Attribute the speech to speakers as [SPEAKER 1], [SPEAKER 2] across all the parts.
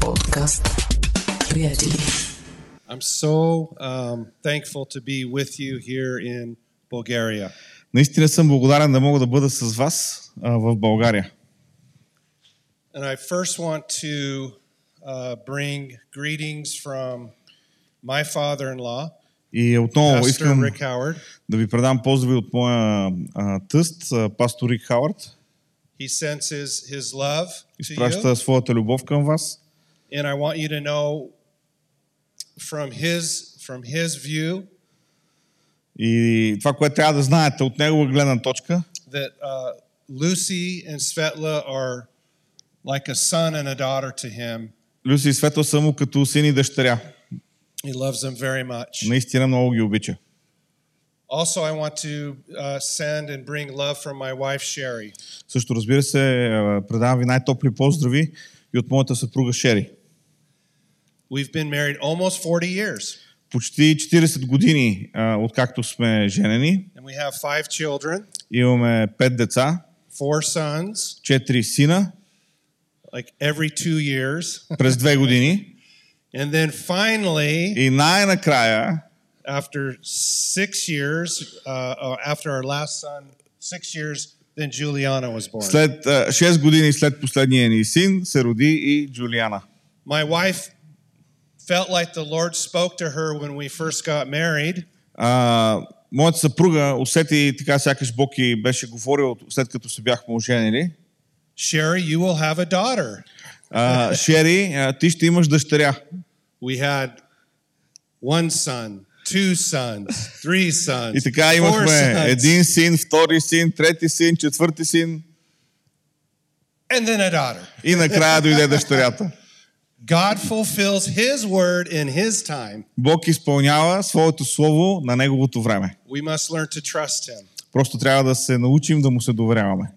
[SPEAKER 1] Подкаст. Приятели.
[SPEAKER 2] I'm so um, thankful to be with you here in Bulgaria.
[SPEAKER 3] Наистина съм благодарен да мога да бъда с вас а, в България.
[SPEAKER 2] And I first want to uh, bring greetings from my father in law,
[SPEAKER 3] И отново
[SPEAKER 2] Pastor
[SPEAKER 3] искам
[SPEAKER 2] Rick Howard.
[SPEAKER 3] да ви предам поздрави от моя а, тъст, а, пастор Рик Хауърд.
[SPEAKER 2] He senses his love to you.
[SPEAKER 3] Изпраща своята любов към вас.
[SPEAKER 2] And I want you to know from his, from his view
[SPEAKER 3] И това, което трябва да знаете от негова гледна точка,
[SPEAKER 2] that uh, Lucy and Svetla are like a son and a daughter to him.
[SPEAKER 3] Люси и Светла са му като син и дъщеря.
[SPEAKER 2] He loves them very much.
[SPEAKER 3] Наистина много ги обича.
[SPEAKER 2] Also, I want to uh, send and bring love from my wife, Sherry.
[SPEAKER 3] Също разбира се, а, предавам ви най-топли поздрави и от моята съпруга Шери.
[SPEAKER 2] We've been married almost 40 years,
[SPEAKER 3] Почти 40 години, а, откакто сме женени,
[SPEAKER 2] and we have five children,
[SPEAKER 3] имаме 5 деца,
[SPEAKER 2] four sons,
[SPEAKER 3] 4 сина
[SPEAKER 2] like every two years.
[SPEAKER 3] през 2 години.
[SPEAKER 2] And then finally,
[SPEAKER 3] И най-накрая,
[SPEAKER 2] after six years, uh, uh, after our last son, six years, then Juliana was born.
[SPEAKER 3] след а, 6 години след последния ни син, се роди и Джулиана.
[SPEAKER 2] My wife felt like the Lord spoke to her when we first got married.
[SPEAKER 3] А, моята съпруга усети така сякаш Бог и беше говорил след като се бяхме оженили.
[SPEAKER 2] Sherry, you will have a daughter.
[SPEAKER 3] А, Шери, ти ще имаш дъщеря.
[SPEAKER 2] We had one son, two sons, three sons,
[SPEAKER 3] И така имахме един син, втори син, трети син, четвърти син
[SPEAKER 2] and then a daughter.
[SPEAKER 3] и накрая дойде дъщерята.
[SPEAKER 2] God fulfills His word in His time.
[SPEAKER 3] Бог изпълнява своето слово на неговото време.
[SPEAKER 2] We must learn to trust Him.
[SPEAKER 3] Просто трябва да се научим да му се доверяваме.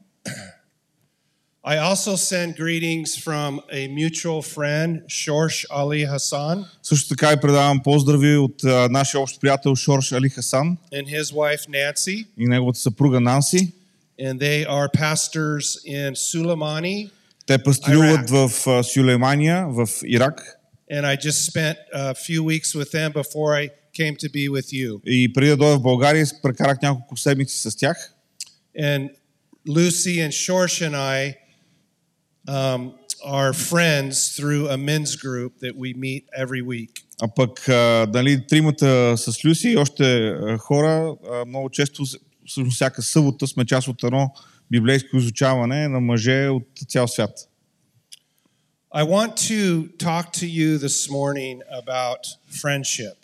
[SPEAKER 2] I also send greetings from a mutual friend, Shorsh Ali Hassan,
[SPEAKER 3] Също така и предавам поздрави от а, нашия общ приятел Шорш Али Хасан
[SPEAKER 2] and his wife Nancy,
[SPEAKER 3] и неговата съпруга Нанси.
[SPEAKER 2] and they are pastors in Suleimani.
[SPEAKER 3] Те пастируват в а, Сюлеймания, в Ирак.
[SPEAKER 2] And I just spent a few weeks with them before I came to be with you.
[SPEAKER 3] И преди да дойда в България, прекарах няколко седмици с тях.
[SPEAKER 2] And Lucy and Shorsh and I um, are friends through a men's group that we meet every week.
[SPEAKER 3] А пък нали, тримата с Люси и още хора много често, всъщност всяка събота сме част от едно библейско изучаване на мъже от цял свят.
[SPEAKER 2] I want to talk to you this morning about friendship.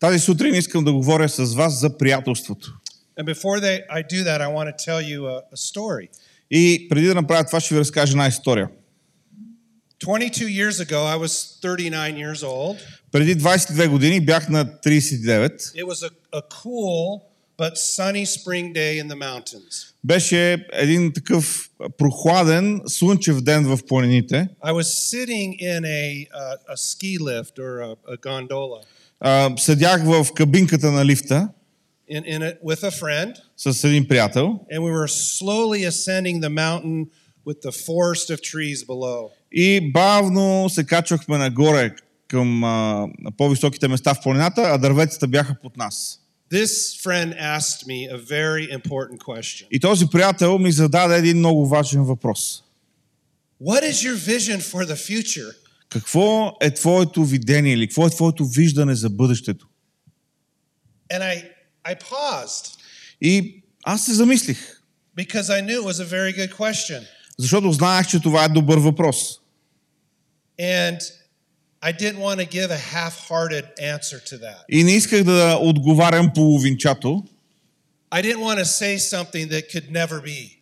[SPEAKER 3] Тази сутрин искам да говоря с вас за приятелството.
[SPEAKER 2] And before they, I do that, I want to tell you a, a story.
[SPEAKER 3] И преди да направя това, ще ви разкажа една история.
[SPEAKER 2] 22 years ago, I was 39 years old.
[SPEAKER 3] Преди 22 години бях на 39.
[SPEAKER 2] It was a, a cool but sunny spring day in the mountains.
[SPEAKER 3] Беше един такъв прохладен, слънчев ден в планините.
[SPEAKER 2] I was sitting in a, uh, a ski lift or a, a gondola
[SPEAKER 3] А, седях в кабинката на лифта
[SPEAKER 2] in, in it with a friend,
[SPEAKER 3] с един приятел
[SPEAKER 2] and we were slowly ascending the mountain with the forest of trees below.
[SPEAKER 3] и бавно се качвахме нагоре към а, на по-високите места в планината, а дърветата бяха под нас.
[SPEAKER 2] This friend asked me a very important question
[SPEAKER 3] И този приятел ми зададе един много важен въпрос.
[SPEAKER 2] What is your vision for the future?
[SPEAKER 3] Какво е твоето видение или какво е твоето виждане за бъдещето?
[SPEAKER 2] And I, I paused
[SPEAKER 3] И аз се замислих,
[SPEAKER 2] because I knew it was a very good question.
[SPEAKER 3] защото знаех, че това е добър въпрос.
[SPEAKER 2] And I didn't want to give a half hearted answer to that.
[SPEAKER 3] И не исках да отговарям половинчато.
[SPEAKER 2] I didn't want to say something that could never be.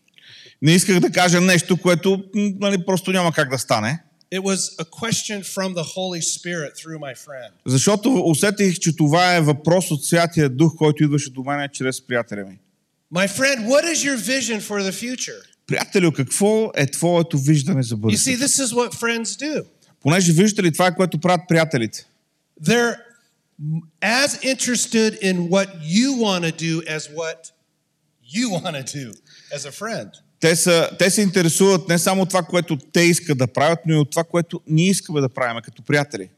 [SPEAKER 3] Не исках да кажа нещо, което нали, просто няма как да стане.
[SPEAKER 2] It was a question from the Holy Spirit through my friend.
[SPEAKER 3] Защото усетих, че това е въпрос от Святия Дух, който идваше до мен чрез приятеля ми.
[SPEAKER 2] My friend, what is your vision for the future?
[SPEAKER 3] Приятелю, какво е твоето виждане за
[SPEAKER 2] You see,
[SPEAKER 3] бъдещето?
[SPEAKER 2] this is what friends do.
[SPEAKER 3] Понеже виждате ли, това е което правят приятелите.
[SPEAKER 2] They're as interested in what you want to do as what you want to do as a friend.
[SPEAKER 3] Те, са, те се интересуват не само това, което те искат да правят, но и от това, което ние искаме да правим като приятели.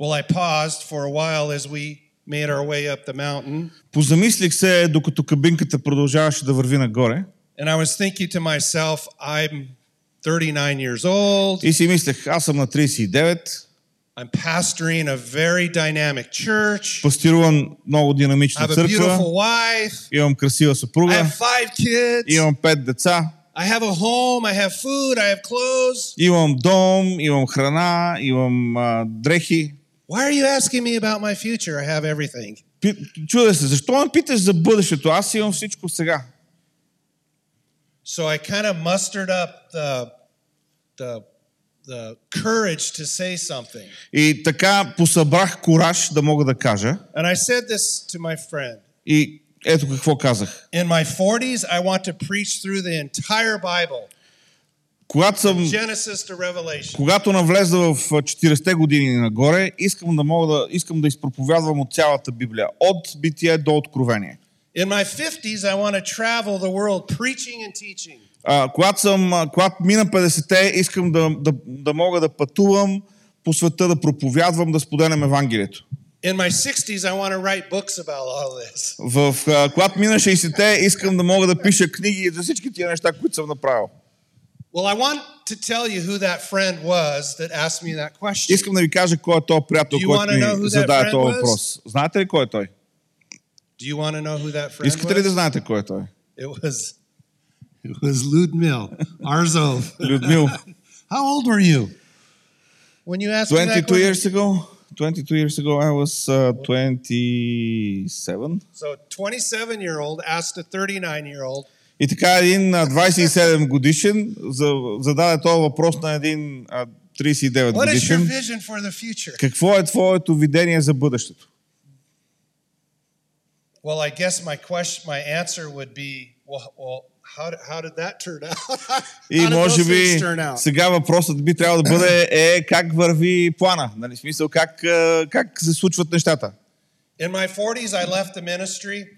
[SPEAKER 2] Well, I paused for a while as we made our way up the mountain,
[SPEAKER 3] Позамислих се, докато кабинката продължаваше да върви нагоре
[SPEAKER 2] and I was thinking to myself, I'm 39 years old.
[SPEAKER 3] и си мислех, аз съм на 39,
[SPEAKER 2] I'm pastoring a very dynamic church.
[SPEAKER 3] пастирувам много
[SPEAKER 2] I
[SPEAKER 3] динамична
[SPEAKER 2] have a
[SPEAKER 3] църква,
[SPEAKER 2] beautiful wife.
[SPEAKER 3] имам красива
[SPEAKER 2] I
[SPEAKER 3] съпруга,
[SPEAKER 2] have five kids.
[SPEAKER 3] имам пет деца,
[SPEAKER 2] I have a home. I have food. I have clothes.
[SPEAKER 3] имам дом, имам храна, имам а, дрехи.
[SPEAKER 2] Why are you asking me about my future? I have everything.
[SPEAKER 3] Пи- Чудя се, защо ме питаш за бъдещето? Аз имам всичко сега.
[SPEAKER 2] So I kind of mustered up the, the, the courage to say something.
[SPEAKER 3] И така посъбрах кураж да мога да кажа.
[SPEAKER 2] And I said this to my friend.
[SPEAKER 3] И ето какво казах.
[SPEAKER 2] In my 40s, I want to preach through the entire Bible,
[SPEAKER 3] Когато съм когато навлеза в а, 40-те години нагоре, искам да мога да, искам да изпроповядвам от цялата Библия. От битие до откровение.
[SPEAKER 2] In my 50s, I want to travel the world preaching and teaching.
[SPEAKER 3] А, когато, съм, когато мина 50-те, искам да, да, да мога да пътувам по света, да проповядвам, да споделям Евангелието.
[SPEAKER 2] In my 60s, I want to write books about all this.
[SPEAKER 3] В, а, когато мина 60-те, искам да мога да пиша книги за всички тия неща, които съм направил.
[SPEAKER 2] Well, I want to tell you who that friend was that asked me that question.
[SPEAKER 3] Искам да ви кажа кой е този приятел, който ми зададе този въпрос. Знаете ли кой е той?
[SPEAKER 2] Do you want to know who that friend
[SPEAKER 3] Искате ли да
[SPEAKER 2] was?
[SPEAKER 3] знаете кой е той?
[SPEAKER 2] It was it was Ludmil Arzov.
[SPEAKER 3] Людмил.
[SPEAKER 2] How old were you when you asked me that
[SPEAKER 3] 22
[SPEAKER 2] question?
[SPEAKER 3] years ago. 22 years ago, I was uh, 27.
[SPEAKER 2] So, 27 year old asked a 39 year old,
[SPEAKER 3] И така един а, 27 годишен за- зададе този въпрос на един а, 39
[SPEAKER 2] "What is your
[SPEAKER 3] годишен.
[SPEAKER 2] vision for the future?"
[SPEAKER 3] Какво е твоето видение за бъдещето?
[SPEAKER 2] Well, I guess my question, my answer would be, well, well how, how did that turn out?
[SPEAKER 3] И може би сега въпросът би трябвало да бъде е как върви плана, нали? В смисъл как, а, как се случват нещата.
[SPEAKER 2] In my 40s, I left the ministry.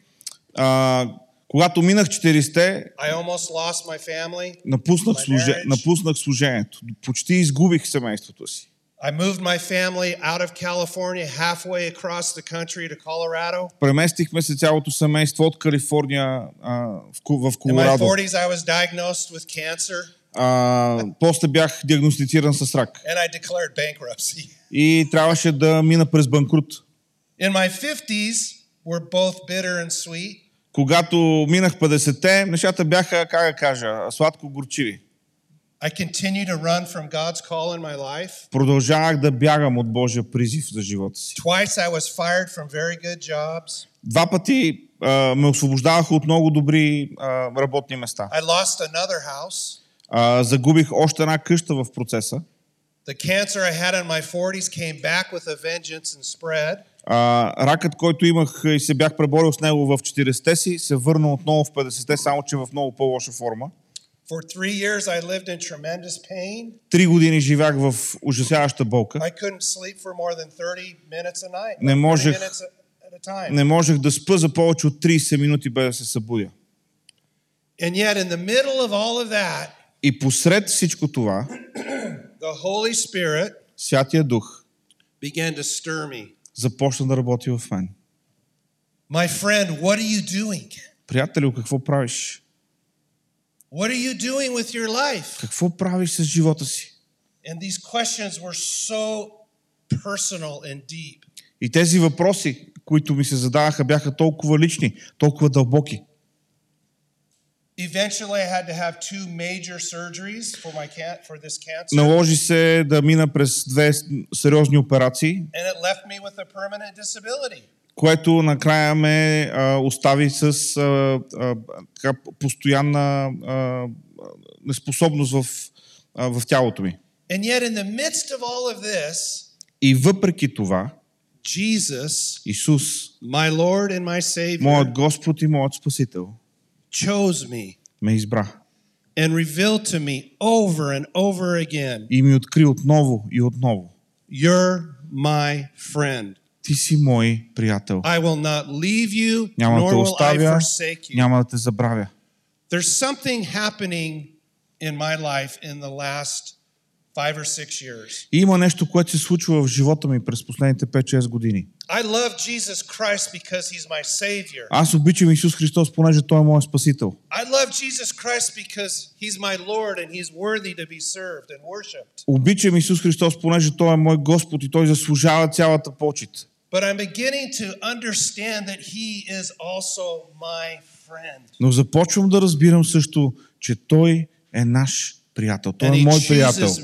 [SPEAKER 3] А, когато минах 40-те,
[SPEAKER 2] I almost lost my family.
[SPEAKER 3] напуснах,
[SPEAKER 2] My
[SPEAKER 3] служе,
[SPEAKER 2] marriage.
[SPEAKER 3] напуснах служението. Почти изгубих семейството си.
[SPEAKER 2] I moved my family out of California, halfway across the country to Colorado.
[SPEAKER 3] Преместихме се цялото семейство от Калифорния а, в, в
[SPEAKER 2] In my
[SPEAKER 3] Колорадо.
[SPEAKER 2] 40s, I was diagnosed with cancer
[SPEAKER 3] А, после бях диагностициран с рак.
[SPEAKER 2] and I declared bankruptcy.
[SPEAKER 3] И трябваше да мина през банкрут.
[SPEAKER 2] In my 50s, we're both bitter and sweet.
[SPEAKER 3] Когато минах 50-те, нещата бяха, как да кажа, сладко-горчиви.
[SPEAKER 2] I continue to run from God's call in my life.
[SPEAKER 3] Продължавах да бягам от Божия призив за живота си.
[SPEAKER 2] Twice I was fired from very good jobs.
[SPEAKER 3] Два пъти а, ме освобождаваха от много добри а, работни места.
[SPEAKER 2] I lost another house.
[SPEAKER 3] А, загубих още една къща в процеса.
[SPEAKER 2] The cancer I had in my 40s came back with a vengeance and spread.
[SPEAKER 3] А, ракът, който имах и се бях преборил с него в 40-те си, се върна отново в 50-те, само че в много по-лоша форма.
[SPEAKER 2] For three years, I lived in tremendous pain.
[SPEAKER 3] Три години живях в ужасяваща болка.
[SPEAKER 2] I couldn't sleep for more than 30 minutes a night.
[SPEAKER 3] Не
[SPEAKER 2] 30
[SPEAKER 3] можех-
[SPEAKER 2] minutes at a time.
[SPEAKER 3] Не можех да спа за повече от 30 минути без да се събудя.
[SPEAKER 2] And yet, in the middle of all of that,
[SPEAKER 3] И посред всичко това,
[SPEAKER 2] the Holy Spirit
[SPEAKER 3] Святия Дух
[SPEAKER 2] began to stir me.
[SPEAKER 3] започна да работи в мен.
[SPEAKER 2] My friend, what are you doing?
[SPEAKER 3] Приятелю, какво правиш?
[SPEAKER 2] What are you doing with your life?
[SPEAKER 3] Какво правиш с живота си?
[SPEAKER 2] And these questions were so personal and deep.
[SPEAKER 3] И тези въпроси, които ми се задаваха, бяха толкова лични, толкова дълбоки. Наложи се да мина през две сериозни операции, което накрая ме а, остави с а, а, постоянна а, неспособност в, а, в тялото ми.
[SPEAKER 2] And yet, in the midst of all of this,
[SPEAKER 3] И въпреки това,
[SPEAKER 2] Jesus,
[SPEAKER 3] Исус,
[SPEAKER 2] my Lord and my Savior,
[SPEAKER 3] моят Господ и моят Спасител,
[SPEAKER 2] chose me
[SPEAKER 3] ме избра
[SPEAKER 2] and revealed to me over and over again,
[SPEAKER 3] и ми откри отново и отново.
[SPEAKER 2] You're my friend.
[SPEAKER 3] Ти си мой приятел.
[SPEAKER 2] I will not leave you,
[SPEAKER 3] Няма да те оставя, няма да те забравя.
[SPEAKER 2] There's something happening in my life in the last five or six years.
[SPEAKER 3] И има нещо, което се случва в живота ми през последните 5-6 години.
[SPEAKER 2] I love Jesus Christ because he's my Savior.
[SPEAKER 3] Аз обичам Исус Христос, понеже Той е моят Спасител.
[SPEAKER 2] I love Jesus Christ because he's my Lord and he's worthy to be served and worshiped.
[SPEAKER 3] Обичам Исус Христос, понеже Той е мой Господ и Той заслужава цялата почет.
[SPEAKER 2] But I'm beginning to understand that he is also my friend.
[SPEAKER 3] Но започвам да разбирам също, че Той е наш приятел. Той е мой приятел.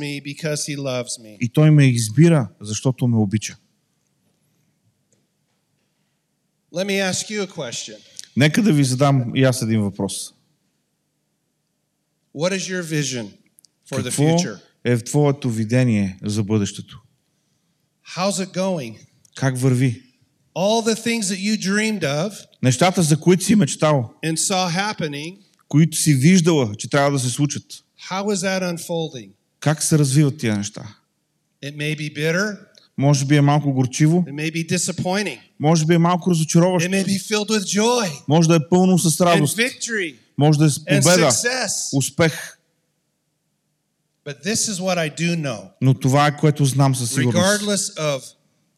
[SPEAKER 3] И Той ме избира, защото ме обича.
[SPEAKER 2] Let me ask you a question.
[SPEAKER 3] Нека да ви задам и аз един въпрос.
[SPEAKER 2] What is your vision for the
[SPEAKER 3] Какво
[SPEAKER 2] future?
[SPEAKER 3] е в твоето видение за бъдещето?
[SPEAKER 2] How's it going?
[SPEAKER 3] Как върви?
[SPEAKER 2] All the things that you dreamed of
[SPEAKER 3] Нещата, за които си мечтал,
[SPEAKER 2] and saw happening,
[SPEAKER 3] които си виждала, че трябва да се случат.
[SPEAKER 2] how is that unfolding?
[SPEAKER 3] Как се развиват тия неща?
[SPEAKER 2] It may be bitter,
[SPEAKER 3] Може би е малко горчиво,
[SPEAKER 2] it may be disappointing,
[SPEAKER 3] може би е малко
[SPEAKER 2] it
[SPEAKER 3] разочароващо,
[SPEAKER 2] may be filled with joy
[SPEAKER 3] може да е пълно с
[SPEAKER 2] and
[SPEAKER 3] радост,
[SPEAKER 2] victory
[SPEAKER 3] може да е с
[SPEAKER 2] and
[SPEAKER 3] победа, успех.
[SPEAKER 2] But this is what I do know.
[SPEAKER 3] Но това е което знам със сигурност.
[SPEAKER 2] Regardless of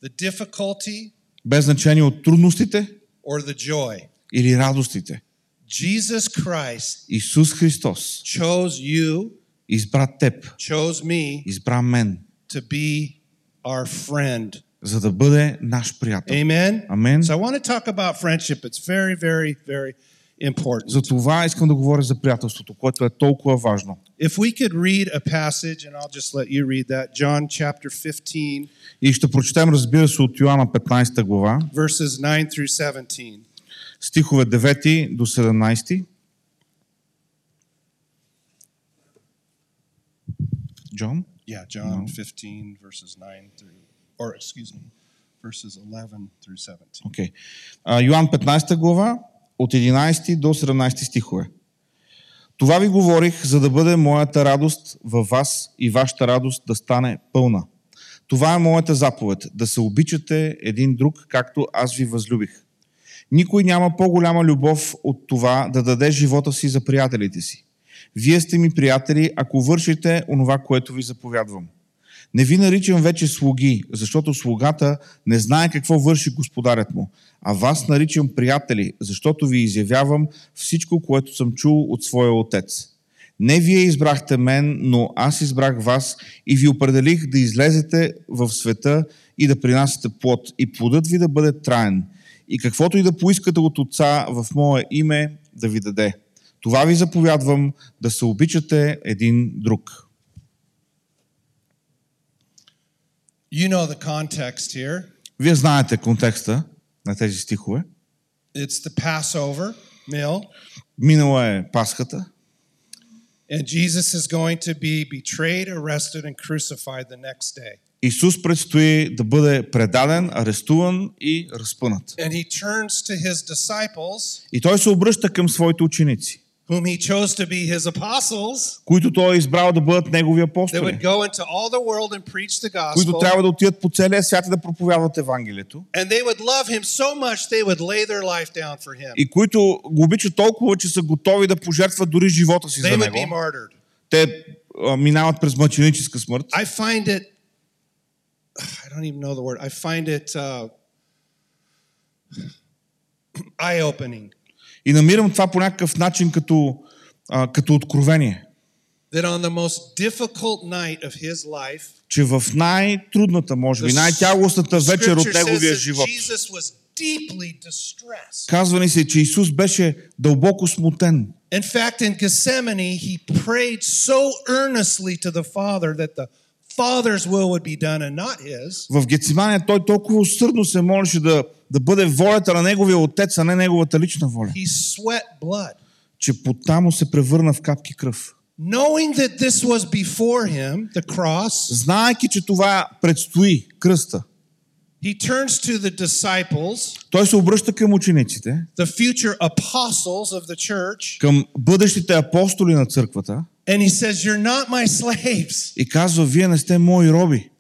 [SPEAKER 2] the difficulty
[SPEAKER 3] Без значение от трудностите
[SPEAKER 2] or the joy,
[SPEAKER 3] или радостите.
[SPEAKER 2] Jesus Christ
[SPEAKER 3] Исус Христос
[SPEAKER 2] chose you,
[SPEAKER 3] избра теб,
[SPEAKER 2] chose me
[SPEAKER 3] избра мен,
[SPEAKER 2] to be our friend.
[SPEAKER 3] за да бъде наш приятел.
[SPEAKER 2] Amen?
[SPEAKER 3] Амен.
[SPEAKER 2] So I want to talk about friendship. It's very, very, very important.
[SPEAKER 3] За това искам да говоря за приятелството, което е толкова важно.
[SPEAKER 2] If we could read a passage, and I'll just let you read that, John chapter 15,
[SPEAKER 3] И ще прочетем, разбира се, от Йоанна 15 глава,
[SPEAKER 2] verses 9 through 17.
[SPEAKER 3] стихове 9 до 17. Джон?
[SPEAKER 2] Yeah, John 15, verses 9 through, or excuse me, verses 11 through 17.
[SPEAKER 3] Окей. А, Йоан 15 глава, от 11 до 17 стихове. Това ви говорих, за да бъде моята радост във вас и вашата радост да стане пълна. Това е моята заповед, да се обичате един друг, както аз ви възлюбих. Никой няма по-голяма любов от това да даде живота си за приятелите си. Вие сте ми приятели, ако вършите онова, което ви заповядвам. Не ви наричам вече слуги, защото слугата не знае какво върши господарят му, а вас наричам приятели, защото ви изявявам всичко, което съм чул от своя отец. Не вие избрахте мен, но аз избрах вас и ви определих да излезете в света и да принасяте плод, и плодът ви да бъде траен. И каквото и да поискате от Отца в Мое име да ви даде. Това ви заповядвам да се обичате един друг.
[SPEAKER 2] You know the context here.
[SPEAKER 3] Вие знаете контекста на тези стихове.
[SPEAKER 2] It's the Passover meal,
[SPEAKER 3] Минала е Пасхата
[SPEAKER 2] and Jesus is going to be betrayed, arrested, and crucified the next day.
[SPEAKER 3] Исус предстои да бъде предаден, арестуван и разпънат.
[SPEAKER 2] And he turns to his disciples,
[SPEAKER 3] И той се обръща към своите ученици,
[SPEAKER 2] whom he chose to be his apostles,
[SPEAKER 3] които той е избрал да бъдат негови
[SPEAKER 2] that
[SPEAKER 3] апостоли,
[SPEAKER 2] would go into all the world and preach the
[SPEAKER 3] които
[SPEAKER 2] gospel.
[SPEAKER 3] трябва да отидат по целия свят и да проповядват Евангелието,
[SPEAKER 2] And they would love him so much they would lay their life down for him.
[SPEAKER 3] и които го обичат толкова, че са готови да пожертват дори живота си
[SPEAKER 2] They
[SPEAKER 3] за
[SPEAKER 2] would be
[SPEAKER 3] него.
[SPEAKER 2] martyred.
[SPEAKER 3] Те а, минават през мъченическа смърт.
[SPEAKER 2] I find it, I don't even know the word, I find it uh, eye opening
[SPEAKER 3] И намирам това по някакъв начин като, а, като откровение,
[SPEAKER 2] that on the most difficult night of his life,
[SPEAKER 3] че в най-трудната, може би, най-тягостната вечер от неговия живот, казва ни се, че Исус беше дълбоко смутен.
[SPEAKER 2] In fact, in Gethsemane, he prayed so earnestly to the Father that the Father's will would be done and not his.
[SPEAKER 3] В Гецимания той толкова усърдно се молеше да, да бъде волята на неговия отец, а не неговата лична воля,
[SPEAKER 2] He sweat blood.
[SPEAKER 3] че пота му се превърна в капки кръв.
[SPEAKER 2] Knowing that this was before him, the cross,
[SPEAKER 3] Знаеки, че това предстои, кръста,
[SPEAKER 2] he turns to the disciples,
[SPEAKER 3] той се обръща към учениците,
[SPEAKER 2] the future apostles of the church,
[SPEAKER 3] към бъдещите апостоли на църквата
[SPEAKER 2] and he says, You're not my slaves,
[SPEAKER 3] и казва, вие не сте мои роби,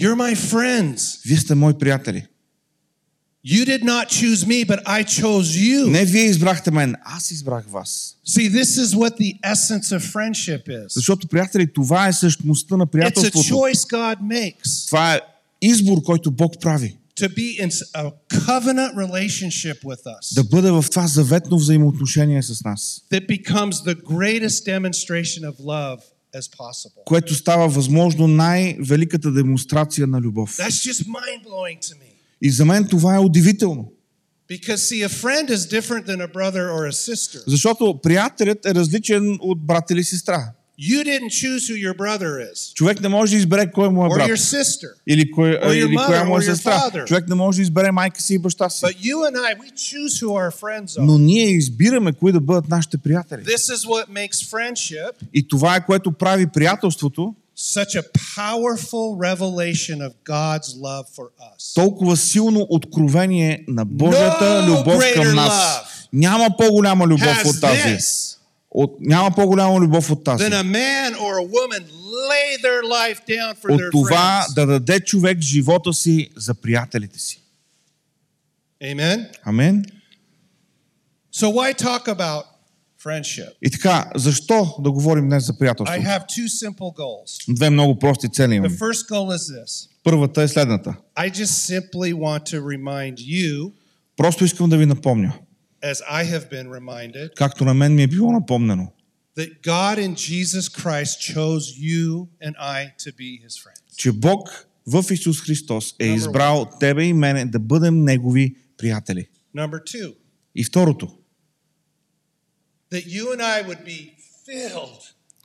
[SPEAKER 2] you're my friends.
[SPEAKER 3] вие сте мои приятели.
[SPEAKER 2] You did not choose me, but I chose you.
[SPEAKER 3] Не вие избрахте мен, аз избрах вас.
[SPEAKER 2] See, this is what the essence of friendship is.
[SPEAKER 3] Защото, приятели, това е същността на
[SPEAKER 2] It's a
[SPEAKER 3] приятелството.
[SPEAKER 2] choice God makes
[SPEAKER 3] Това е избор, който Бог прави.
[SPEAKER 2] to be in a covenant relationship with us
[SPEAKER 3] Да бъде в това заветно взаимоотношение с нас,
[SPEAKER 2] that becomes the greatest demonstration of love as possible.
[SPEAKER 3] което става възможно най-великата демонстрация на любов.
[SPEAKER 2] That's just mind blowing to me.
[SPEAKER 3] И за мен това е удивително.
[SPEAKER 2] Because, see, a friend is different than a brother or a sister.
[SPEAKER 3] Защото приятелят е различен от брат или сестра.
[SPEAKER 2] You didn't choose who your brother is
[SPEAKER 3] Човек не може да избере кой му е
[SPEAKER 2] or
[SPEAKER 3] брат.
[SPEAKER 2] your sister.
[SPEAKER 3] Или, кой,
[SPEAKER 2] Or your
[SPEAKER 3] или коя
[SPEAKER 2] mother,
[SPEAKER 3] му е
[SPEAKER 2] or
[SPEAKER 3] сестра.
[SPEAKER 2] father.
[SPEAKER 3] Човек не може да избере майка си и баща си.
[SPEAKER 2] But you and I, we choose who our friends are.
[SPEAKER 3] Но ние избираме кои да бъдат нашите приятели.
[SPEAKER 2] This is what makes friendship
[SPEAKER 3] И това е което прави приятелството
[SPEAKER 2] such a powerful revelation of God's love for us.
[SPEAKER 3] толкова силно откровение на Божията
[SPEAKER 2] No
[SPEAKER 3] любов към нас. Няма по-голяма любов от тази.
[SPEAKER 2] this
[SPEAKER 3] От, няма по-голяма любов от тази. От това да даде човек живота си за приятелите си.
[SPEAKER 2] Amen.
[SPEAKER 3] Амен.
[SPEAKER 2] So why talk about friendship?
[SPEAKER 3] И така, защо да говорим днес за
[SPEAKER 2] I
[SPEAKER 3] приятелство?
[SPEAKER 2] have two simple goals.
[SPEAKER 3] Две много прости цели
[SPEAKER 2] The
[SPEAKER 3] имам.
[SPEAKER 2] first goal is this.
[SPEAKER 3] Първата е следната.
[SPEAKER 2] I just simply want to remind you,
[SPEAKER 3] Просто искам да ви напомня,
[SPEAKER 2] as I have been reminded,
[SPEAKER 3] както на мен ми е било напомнено,
[SPEAKER 2] that God in Jesus Christ chose you and I to be his friends.
[SPEAKER 3] че Бог в Исус Христос е избрал тебе и мене да бъдем Негови приятели.
[SPEAKER 2] Number two,
[SPEAKER 3] И второто,
[SPEAKER 2] that you and I would be filled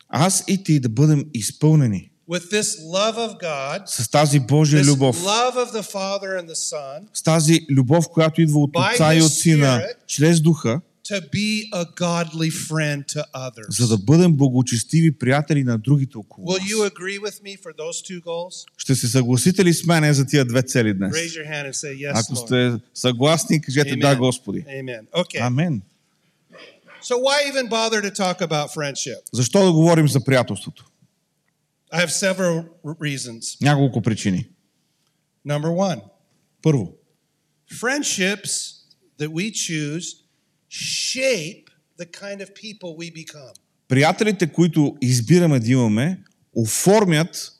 [SPEAKER 3] аз и ти да бъдем изпълнени
[SPEAKER 2] with this love of God,
[SPEAKER 3] с тази Божия
[SPEAKER 2] this
[SPEAKER 3] любов,
[SPEAKER 2] love of the Father and the Son,
[SPEAKER 3] с тази любов, която идва от Отца и от Сина, чрез Духа,
[SPEAKER 2] to be a godly friend to others.
[SPEAKER 3] за да бъдем благочестиви приятели на другите около
[SPEAKER 2] Will you agree with me for those two goals?
[SPEAKER 3] Ще се съгласите ли с мене за тия две цели днес?
[SPEAKER 2] Raise your hand and say yes,
[SPEAKER 3] Ако сте съгласни, кажете
[SPEAKER 2] Amen.
[SPEAKER 3] да, Господи.
[SPEAKER 2] Amen. Okay. So why even bother to talk about friendship?
[SPEAKER 3] Защо да говорим за приятелството?
[SPEAKER 2] I have several reasons.
[SPEAKER 3] Няколко причини.
[SPEAKER 2] Number one,
[SPEAKER 3] Първо,
[SPEAKER 2] friendships that we choose shape the kind of people we become.
[SPEAKER 3] приятелите, които избираме да имаме, оформят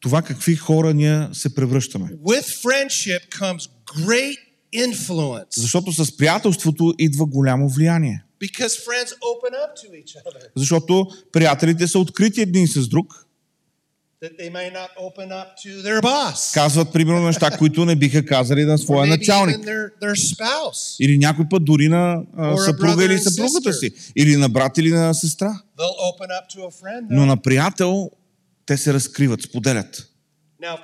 [SPEAKER 3] това какви хора ние се превръщаме.
[SPEAKER 2] With friendship comes great influence
[SPEAKER 3] Защото с приятелството идва голямо влияние.
[SPEAKER 2] Because friends open up to each other
[SPEAKER 3] Защото приятелите са открити един с друг.
[SPEAKER 2] that they may not open up to their boss
[SPEAKER 3] Казват, примерно, неща, които не биха казали на своя началник.
[SPEAKER 2] their, their.
[SPEAKER 3] Или някой път дори на а, съпруга или съпругата си. Или на брат или на сестра.
[SPEAKER 2] They'll open up to a friend.
[SPEAKER 3] Но на приятел те се разкриват, споделят.
[SPEAKER 2] Now,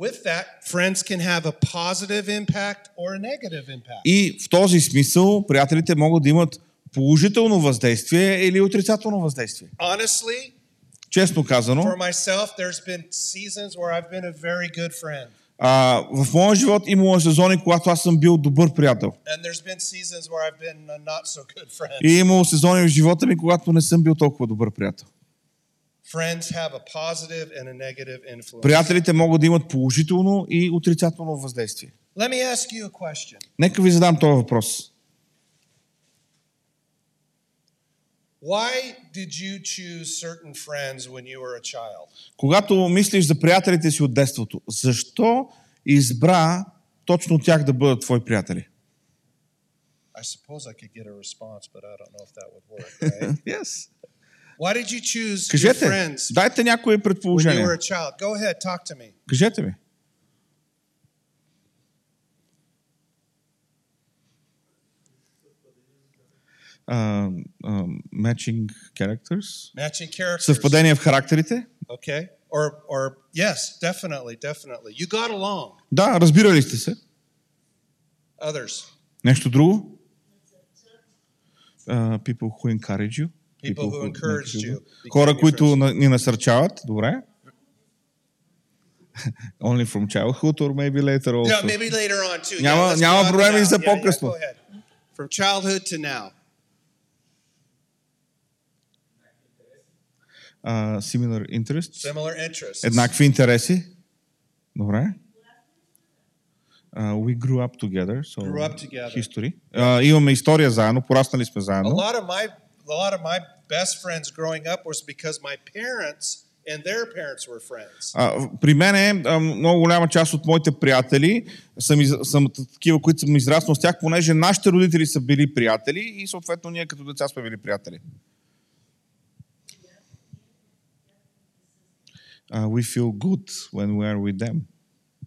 [SPEAKER 2] with that, friends can have a positive impact or a negative impact.
[SPEAKER 3] И в този смисъл приятелите могат да имат положително въздействие или отрицателно въздействие.
[SPEAKER 2] Honestly,
[SPEAKER 3] Честно казано,
[SPEAKER 2] for myself, there's been seasons where I've been a very good friend.
[SPEAKER 3] а, в моя живот имало сезони, когато аз съм бил добър приятел.
[SPEAKER 2] So.
[SPEAKER 3] И имало сезони в живота ми, когато не съм бил толкова добър приятел. Приятелите могат да имат положително и отрицателно въздействие. Нека ви задам този въпрос.
[SPEAKER 2] Why did you choose certain friends when you were a child?
[SPEAKER 3] Когато мислиш за приятелите си от детството, защо избра точно тях да бъдат твои приятели?
[SPEAKER 2] I suppose I could get a response, but I don't know if that would work. Right?
[SPEAKER 3] Yes.
[SPEAKER 2] Why did you choose your
[SPEAKER 3] Кажете,
[SPEAKER 2] friends
[SPEAKER 3] дайте някои
[SPEAKER 2] when you were
[SPEAKER 3] предположения.
[SPEAKER 2] a child? Go ahead, talk to me.
[SPEAKER 3] Кажете ми. Uh, uh, matching characters.
[SPEAKER 2] Matching characters.
[SPEAKER 3] Съвпадение в характерите.
[SPEAKER 2] Okay. Or, or yes, definitely, definitely. You got along.
[SPEAKER 3] Да, разбирали сте се.
[SPEAKER 2] Others.
[SPEAKER 3] Нещо друго? Uh, people who encourage you.
[SPEAKER 2] People who encouraged you.
[SPEAKER 3] Хора, които ни насърчават. Добре. Only from childhood or maybe later also.
[SPEAKER 2] Yeah, maybe later on too.
[SPEAKER 3] Няма-
[SPEAKER 2] yeah,
[SPEAKER 3] няма проблеми за
[SPEAKER 2] Yeah, yeah,
[SPEAKER 3] по-късно.
[SPEAKER 2] go ahead. From childhood to now.
[SPEAKER 3] Uh, similar interests.
[SPEAKER 2] Similar interests.
[SPEAKER 3] Еднакви интереси. Добре. Uh, we grew up together. So
[SPEAKER 2] Grew up together.
[SPEAKER 3] History. Uh, имаме история заедно, пораснали сме
[SPEAKER 2] A
[SPEAKER 3] заедно.
[SPEAKER 2] lot of my a lot of my best friends growing up was because my parents and their parents were friends.
[SPEAKER 3] А, при мен е много голяма част от моите приятели съм, из, съм такива, които съм израснал с тях, понеже нашите родители са били приятели и съответно ние като деца сме били приятели. Uh, we feel good when we are with them.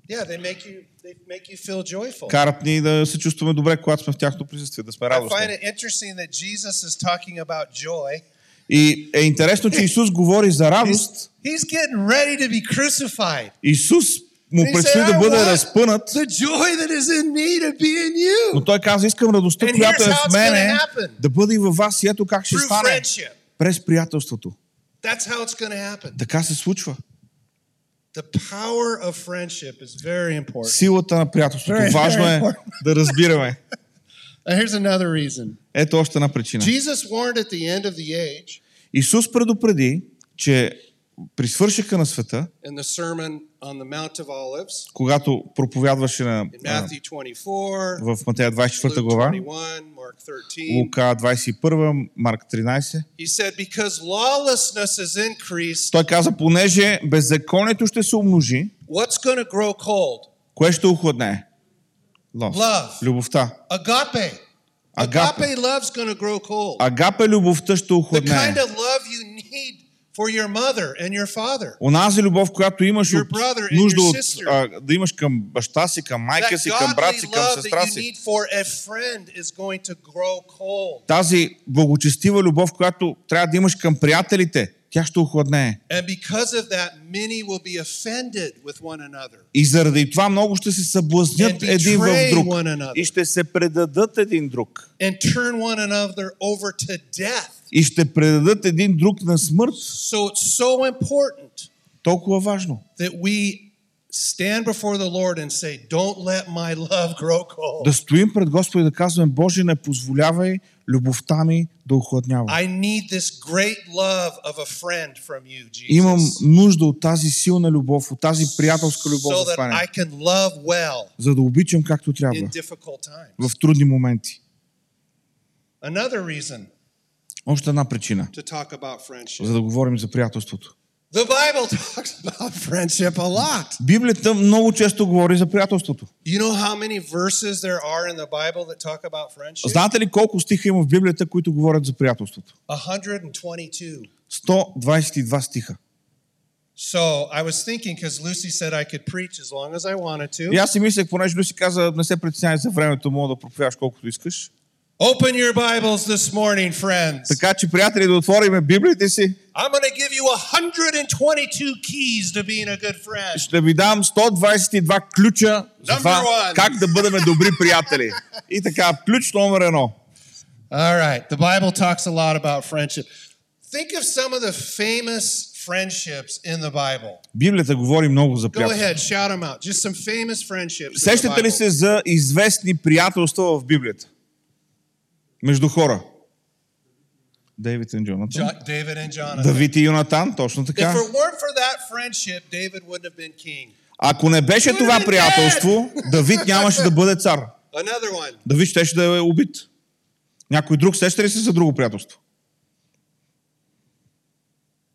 [SPEAKER 2] Yeah, they make you they make you feel joyful.
[SPEAKER 3] Карат ни да се чувстваме добре, когато сме в тяхното присъствие, да сме
[SPEAKER 2] I
[SPEAKER 3] радостни.
[SPEAKER 2] find it interesting that Jesus is talking about joy.
[SPEAKER 3] И е интересно, че Исус говори за радост.
[SPEAKER 2] He's, he's getting ready to be crucified.
[SPEAKER 3] Исус му предстои да
[SPEAKER 2] "I
[SPEAKER 3] бъде разпънат, но той каза, искам радостта, която е в мене, да бъде и във вас и ето как ще стане. През приятелството. Така се случва.
[SPEAKER 2] The power of friendship is very important.
[SPEAKER 3] Силата на приятелството.
[SPEAKER 2] Very,
[SPEAKER 3] Важно
[SPEAKER 2] very
[SPEAKER 3] е
[SPEAKER 2] important.
[SPEAKER 3] да разбираме.
[SPEAKER 2] Here's another reason.
[SPEAKER 3] Ето още една причина.
[SPEAKER 2] Jesus warned at the end of the age
[SPEAKER 3] Исус предупреди, че при свършика на света,
[SPEAKER 2] the the Olives
[SPEAKER 3] когато проповядваше на,
[SPEAKER 2] in
[SPEAKER 3] а,
[SPEAKER 2] Matthew 24,
[SPEAKER 3] в Матея 24
[SPEAKER 2] Luke
[SPEAKER 3] глава,
[SPEAKER 2] 21, Mark 13.
[SPEAKER 3] Лука 21, Марк 13,
[SPEAKER 2] He said, Because lawlessness is increased,
[SPEAKER 3] той каза, понеже беззаконието ще се умножи, кое ще охладне? Любовта.
[SPEAKER 2] Agape. Cold.
[SPEAKER 3] Агапе любовта ще
[SPEAKER 2] The
[SPEAKER 3] охладне.
[SPEAKER 2] kind of love you need for your mother and your father.
[SPEAKER 3] Онази любов, която имаш от нужда
[SPEAKER 2] your
[SPEAKER 3] от, а, да имаш към баща си, към майка си, към брат си, към сестра си.
[SPEAKER 2] need for a friend is going to grow cold.
[SPEAKER 3] Тази благочестива любов, която трябва да имаш към приятелите, тя ще охладне.
[SPEAKER 2] And because of that, many will be offended with one another.
[SPEAKER 3] И заради това много ще се съблазнят един в друг и ще се предадат един друг.
[SPEAKER 2] and turn one another over to death.
[SPEAKER 3] И ще предадат един друг на смърт.
[SPEAKER 2] So it's so important
[SPEAKER 3] Толкова важно.
[SPEAKER 2] that we stand before the Lord and say, Don't let my love grow cold.
[SPEAKER 3] Да стоим пред Господа и да казваме, Боже, не позволявай любовта ми да охладнява.
[SPEAKER 2] I need this great love of a friend from you, Jesus.
[SPEAKER 3] Имам нужда от тази силна любов, от тази приятелска любов
[SPEAKER 2] so that I can love well
[SPEAKER 3] за да обичам както трябва
[SPEAKER 2] in difficult times.
[SPEAKER 3] в трудни моменти.
[SPEAKER 2] Another reason
[SPEAKER 3] Още една причина, за да говорим за приятелството.
[SPEAKER 2] The Bible talks about friendship a lot.
[SPEAKER 3] Библията много често говори за приятелството.
[SPEAKER 2] You know how many verses there are in the Bible that talk about friendship?
[SPEAKER 3] Знаете ли колко стиха има в Библията, които говорят за приятелството?
[SPEAKER 2] 122.
[SPEAKER 3] 122 стиха.
[SPEAKER 2] So I was thinking because Lucy said I could preach as long as I wanted
[SPEAKER 3] И
[SPEAKER 2] to.
[SPEAKER 3] аз си мислех, понеже Люси каза, не се притеснявай за времето, мога да проповядаш колкото искаш.
[SPEAKER 2] Open your Bibles this morning, friends.
[SPEAKER 3] Така че, приятели, да отвориме Библиите си.
[SPEAKER 2] I'm going to give you 122 keys to being a good friend.
[SPEAKER 3] Ще ви дам 122 ключа за
[SPEAKER 2] Number
[SPEAKER 3] това
[SPEAKER 2] one.
[SPEAKER 3] как да бъдем добри приятели. И така, ключ номер едно.
[SPEAKER 2] All right. The Bible talks a lot about friendship. Think of some of the famous friendships in the Bible.
[SPEAKER 3] Библията говори много за
[SPEAKER 2] Go
[SPEAKER 3] приятелство.
[SPEAKER 2] ahead, shout them out. Just some famous friendships. In the
[SPEAKER 3] Сещате ли
[SPEAKER 2] Bible.
[SPEAKER 3] се за известни приятелства в Библията? Между хора. Дейвид и Джонатан. Давид и Йонатан, точно така. Ако не беше това приятелство, Давид нямаше да бъде цар.
[SPEAKER 2] One.
[SPEAKER 3] Давид щеше да е убит. Някой друг сеща ли се за друго приятелство?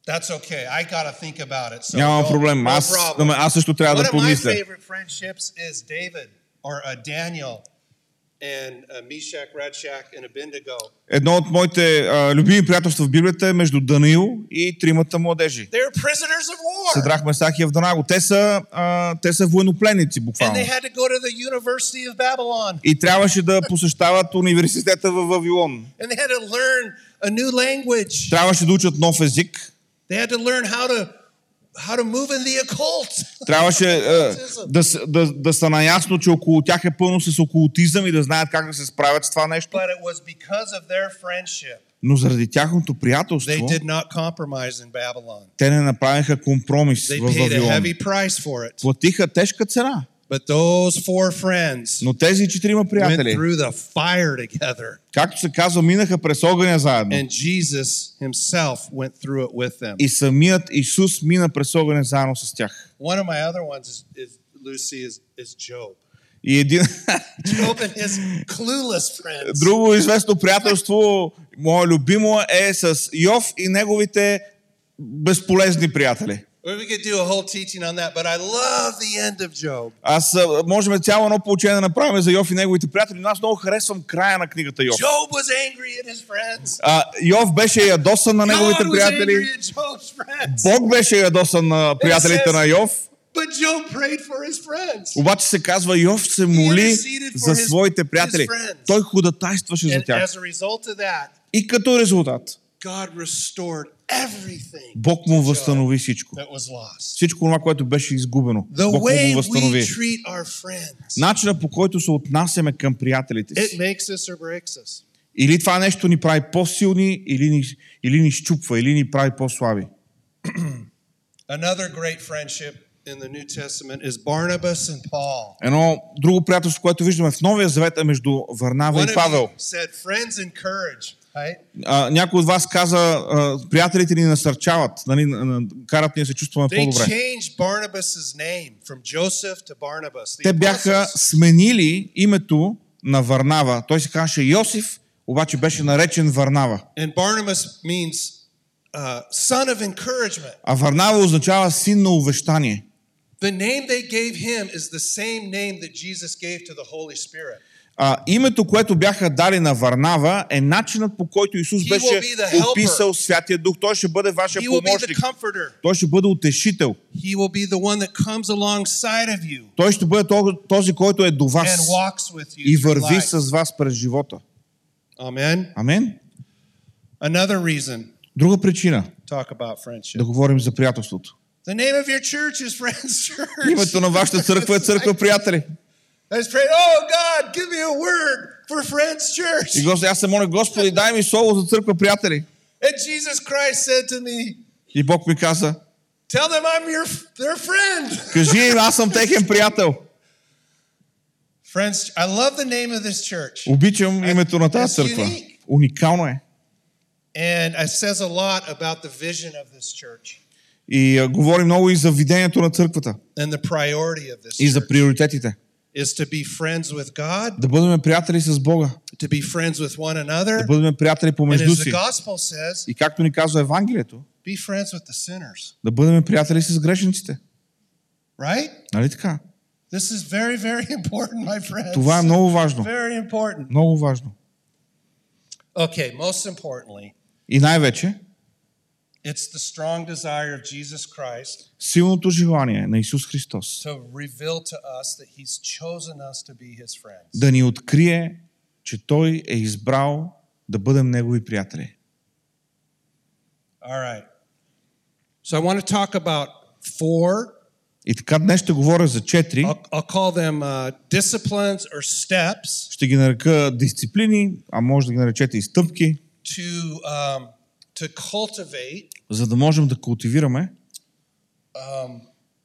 [SPEAKER 2] That's okay. I got to think about it. So
[SPEAKER 3] Няма проблем. Аз, аз също трябва
[SPEAKER 2] One
[SPEAKER 3] да
[SPEAKER 2] of my
[SPEAKER 3] помисля.
[SPEAKER 2] favorite friendships is David or uh, Daniel
[SPEAKER 3] Едно от моите а, любими приятелства в Библията е между Даниил и тримата младежи.
[SPEAKER 2] They're prisoners of war.
[SPEAKER 3] Седрах Месах и Евданаго. Те са, а, те са военнопленници, буквално. И трябваше да посещават университета в Вавилон. Трябваше да учат нов език.
[SPEAKER 2] They had to learn how to how to move in the occult.
[SPEAKER 3] Трябваше а, да, да, да са наясно, че около тях е пълно с окултизъм и да знаят как да се справят с това нещо.
[SPEAKER 2] But it was because of their friendship.
[SPEAKER 3] Но заради тяхното приятелство, те не направиха компромис в Вавилон. Платиха тежка цена.
[SPEAKER 2] But those four friends
[SPEAKER 3] Но тези четирима
[SPEAKER 2] went
[SPEAKER 3] приятели,
[SPEAKER 2] through the fire together.
[SPEAKER 3] както се казва, минаха през огъня заедно.
[SPEAKER 2] And Jesus himself went through it with them.
[SPEAKER 3] И самият Исус мина през огъня заедно с тях.
[SPEAKER 2] One of my other ones is, is Lucy is, is Job.
[SPEAKER 3] И един,
[SPEAKER 2] Job and his clueless friends.
[SPEAKER 3] друго известно приятелство, мое любимо е с Йов и неговите безполезни приятели.
[SPEAKER 2] We could do a whole teaching on that, but I love the end of Job.
[SPEAKER 3] Аз можем цяло едно получение да направим за Йов и неговите приятели, но аз много харесвам края на книгата Йов.
[SPEAKER 2] Job was angry at his friends.
[SPEAKER 3] А, Йов беше ядосан на неговите
[SPEAKER 2] God was
[SPEAKER 3] приятели.
[SPEAKER 2] angry at Job's friends.
[SPEAKER 3] Бог беше ядосан на приятелите на Йов.
[SPEAKER 2] But Job prayed for his friends.
[SPEAKER 3] Обаче се казва, Йов се моли за своите приятели. Той ходатайстваше за тях. И като резултат,
[SPEAKER 2] God restored
[SPEAKER 3] Бог му възстанови всичко. Всичко това, което беше изгубено. Бог му го възстанови. Начинът по който се отнасяме към приятелите си. Или това нещо ни прави по-силни, или ни, или ни щупва, или ни прави по-слаби. Едно друго приятелство, което виждаме в Новия Завет е между Варнава и Павел. А, някой от вас каза, а, приятелите ни насърчават, нали, карат ни да се чувстваме по-добре. Те бяха сменили името на Варнава. Той се казваше Йосиф, обаче беше наречен Варнава.
[SPEAKER 2] Uh.
[SPEAKER 3] А Варнава означава син на увещание.
[SPEAKER 2] The name they gave him is the same name that Jesus gave to the Holy Spirit.
[SPEAKER 3] А, името, което бяха дали на Варнава е начинът по който Исус беше описал Святия Дух. Той ще бъде вашия помощник. Той ще бъде утешител. Той ще бъде то- този, който е до вас и върви с вас през живота. Амен?
[SPEAKER 2] Reason
[SPEAKER 3] Друга причина да говорим за приятелството. Името на вашата църква е църква приятели.
[SPEAKER 2] Let's pray. Oh God, give me a word for Friends Church.
[SPEAKER 3] И Господи, аз се моля, Господи, дай ми слово за църква приятели.
[SPEAKER 2] And Jesus Christ said to me,
[SPEAKER 3] И Бог ми каза,
[SPEAKER 2] Tell them I'm your their friend.
[SPEAKER 3] кажи им, аз съм техен приятел.
[SPEAKER 2] Friends, I love the name of this church.
[SPEAKER 3] Обичам името на тази църква. Уникално е.
[SPEAKER 2] And it says a lot about the vision of this church
[SPEAKER 3] И говори много и за видението на църквата.
[SPEAKER 2] and the priority of this
[SPEAKER 3] И за
[SPEAKER 2] church
[SPEAKER 3] приоритетите.
[SPEAKER 2] Is to be friends with God,
[SPEAKER 3] Да бъдем приятели с Бога.
[SPEAKER 2] to be friends with one
[SPEAKER 3] Да
[SPEAKER 2] another,
[SPEAKER 3] бъдем приятели помежду си.
[SPEAKER 2] says,
[SPEAKER 3] И както ни казва Евангелието,
[SPEAKER 2] be friends with the sinners.
[SPEAKER 3] да бъдем приятели с грешниците.
[SPEAKER 2] Right?
[SPEAKER 3] Нали така?
[SPEAKER 2] This is very, very important, my friends.
[SPEAKER 3] Това е много важно.
[SPEAKER 2] Very important.
[SPEAKER 3] Много важно.
[SPEAKER 2] Okay, most importantly,
[SPEAKER 3] И най-вече,
[SPEAKER 2] it's the strong desire of Jesus Christ
[SPEAKER 3] силното желание на Исус Христос
[SPEAKER 2] to reveal to us that He's chosen us to be His friends.
[SPEAKER 3] да ни открие, че Той е избрал да бъдем Негови приятели.
[SPEAKER 2] All right. So I want to talk about four.
[SPEAKER 3] И така днес ще говоря за четири.
[SPEAKER 2] I'll, I'll call them uh, disciplines or steps
[SPEAKER 3] Ще ги нарека дисциплини, а може да ги наречете и стъпки,
[SPEAKER 2] to um, to cultivate
[SPEAKER 3] за да можем да култивираме
[SPEAKER 2] um,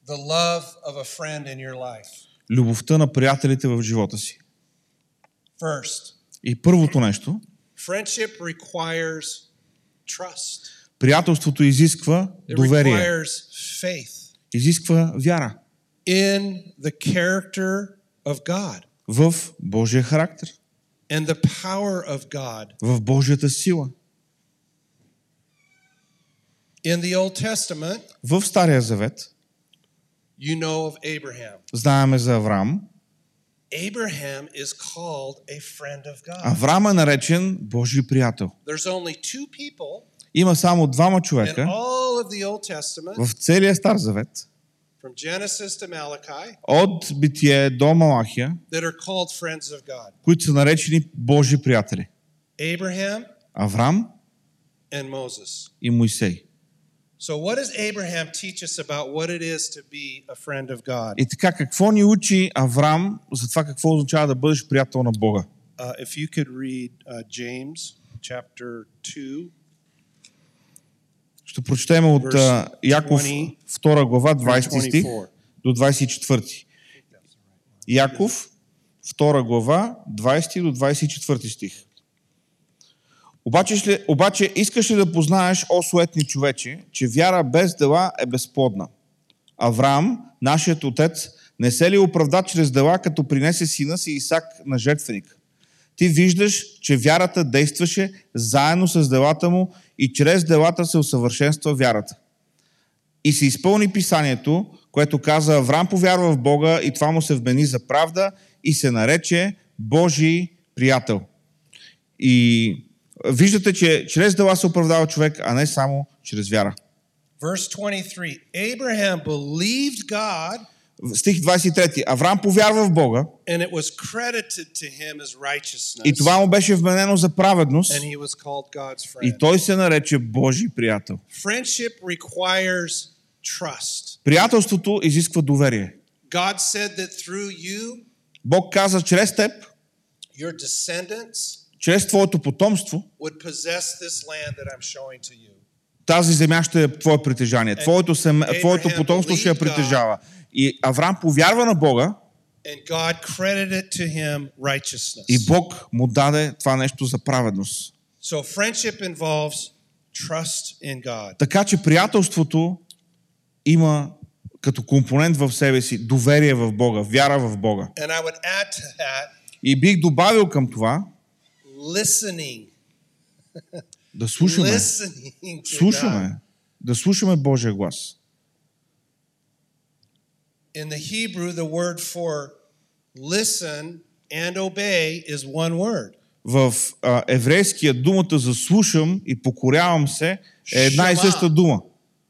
[SPEAKER 2] the love of a friend in your life.
[SPEAKER 3] любовта на приятелите в живота си.
[SPEAKER 2] First,
[SPEAKER 3] И първото нещо,
[SPEAKER 2] friendship requires trust.
[SPEAKER 3] приятелството изисква
[SPEAKER 2] It
[SPEAKER 3] доверие,
[SPEAKER 2] requires faith
[SPEAKER 3] изисква вяра
[SPEAKER 2] in the character of God
[SPEAKER 3] в Божия характер,
[SPEAKER 2] and the power of God.
[SPEAKER 3] в Божията сила.
[SPEAKER 2] In the Old Testament,
[SPEAKER 3] В Стария Завет
[SPEAKER 2] you know of Abraham.
[SPEAKER 3] знаеме за Авраам.
[SPEAKER 2] Abraham is called a friend of God.
[SPEAKER 3] Авраам е наречен Божий приятел.
[SPEAKER 2] There's only two people
[SPEAKER 3] Има само двама
[SPEAKER 2] in
[SPEAKER 3] човека
[SPEAKER 2] all of the Old Testament,
[SPEAKER 3] в целия Стар Завет,
[SPEAKER 2] from Genesis to Malachi,
[SPEAKER 3] от Битие до Малахия,
[SPEAKER 2] that are called friends of God
[SPEAKER 3] които са наречени Божи приятели.
[SPEAKER 2] Abraham
[SPEAKER 3] Авраам
[SPEAKER 2] and Moses.
[SPEAKER 3] и Моисей.
[SPEAKER 2] So, what does Abraham teach us about what it is to be a friend of God?
[SPEAKER 3] И така, какво ни учи Авраам за това какво означава да бъдеш приятел на Бога?
[SPEAKER 2] Uh, if you could read uh, James chapter 2,
[SPEAKER 3] Ще прочетем от а, Яков
[SPEAKER 2] 20
[SPEAKER 3] 2 глава 20 стих
[SPEAKER 2] 24.
[SPEAKER 3] до 24. Яков 2 глава 20 до 24 стих. Обаче, обаче искаш ли да познаеш, о суетни човече, че вяра без дела е безплодна? Авраам, нашият отец, Не се ли оправда чрез дела, като принесе сина си Исак на жертвеник? Ти виждаш, че вярата действаше заедно с делата му и чрез делата се усъвършенства вярата. И се изпълни писанието, което каза Авраам повярва в Бога и това му се вмени за правда и се нарече Божий приятел. И виждате, че чрез дела се оправдава човек, а не само чрез вяра.
[SPEAKER 2] Verse 23 Abraham believed God,
[SPEAKER 3] Стих 23. Авраам повярва в Бога
[SPEAKER 2] and it was credited to him as righteousness.
[SPEAKER 3] и това му беше вменено за праведност
[SPEAKER 2] and he was called God's friend.
[SPEAKER 3] и той се нарече Божий приятел.
[SPEAKER 2] Friendship requires trust.
[SPEAKER 3] Приятелството изисква доверие.
[SPEAKER 2] God said that through you,
[SPEAKER 3] Бог каза чрез теб,
[SPEAKER 2] your descendants
[SPEAKER 3] чрез твоето потомство, тази земя ще е твое притежание. Твоето, сем... Твоето потомство ще я притежава. И Авраам повярва на Бога и Бог му даде това нещо за праведност. Така че приятелството има като компонент в себе си доверие в Бога, вяра в Бога. И бих добавил към това
[SPEAKER 2] listening.
[SPEAKER 3] да слушаме.
[SPEAKER 2] Listening.
[SPEAKER 3] Слушаме. Да слушаме Божия глас.
[SPEAKER 2] In the Hebrew, the word for listen and obey is one word.
[SPEAKER 3] В а, еврейския думата за слушам и покорявам се е една и
[SPEAKER 2] Шама.
[SPEAKER 3] съща дума.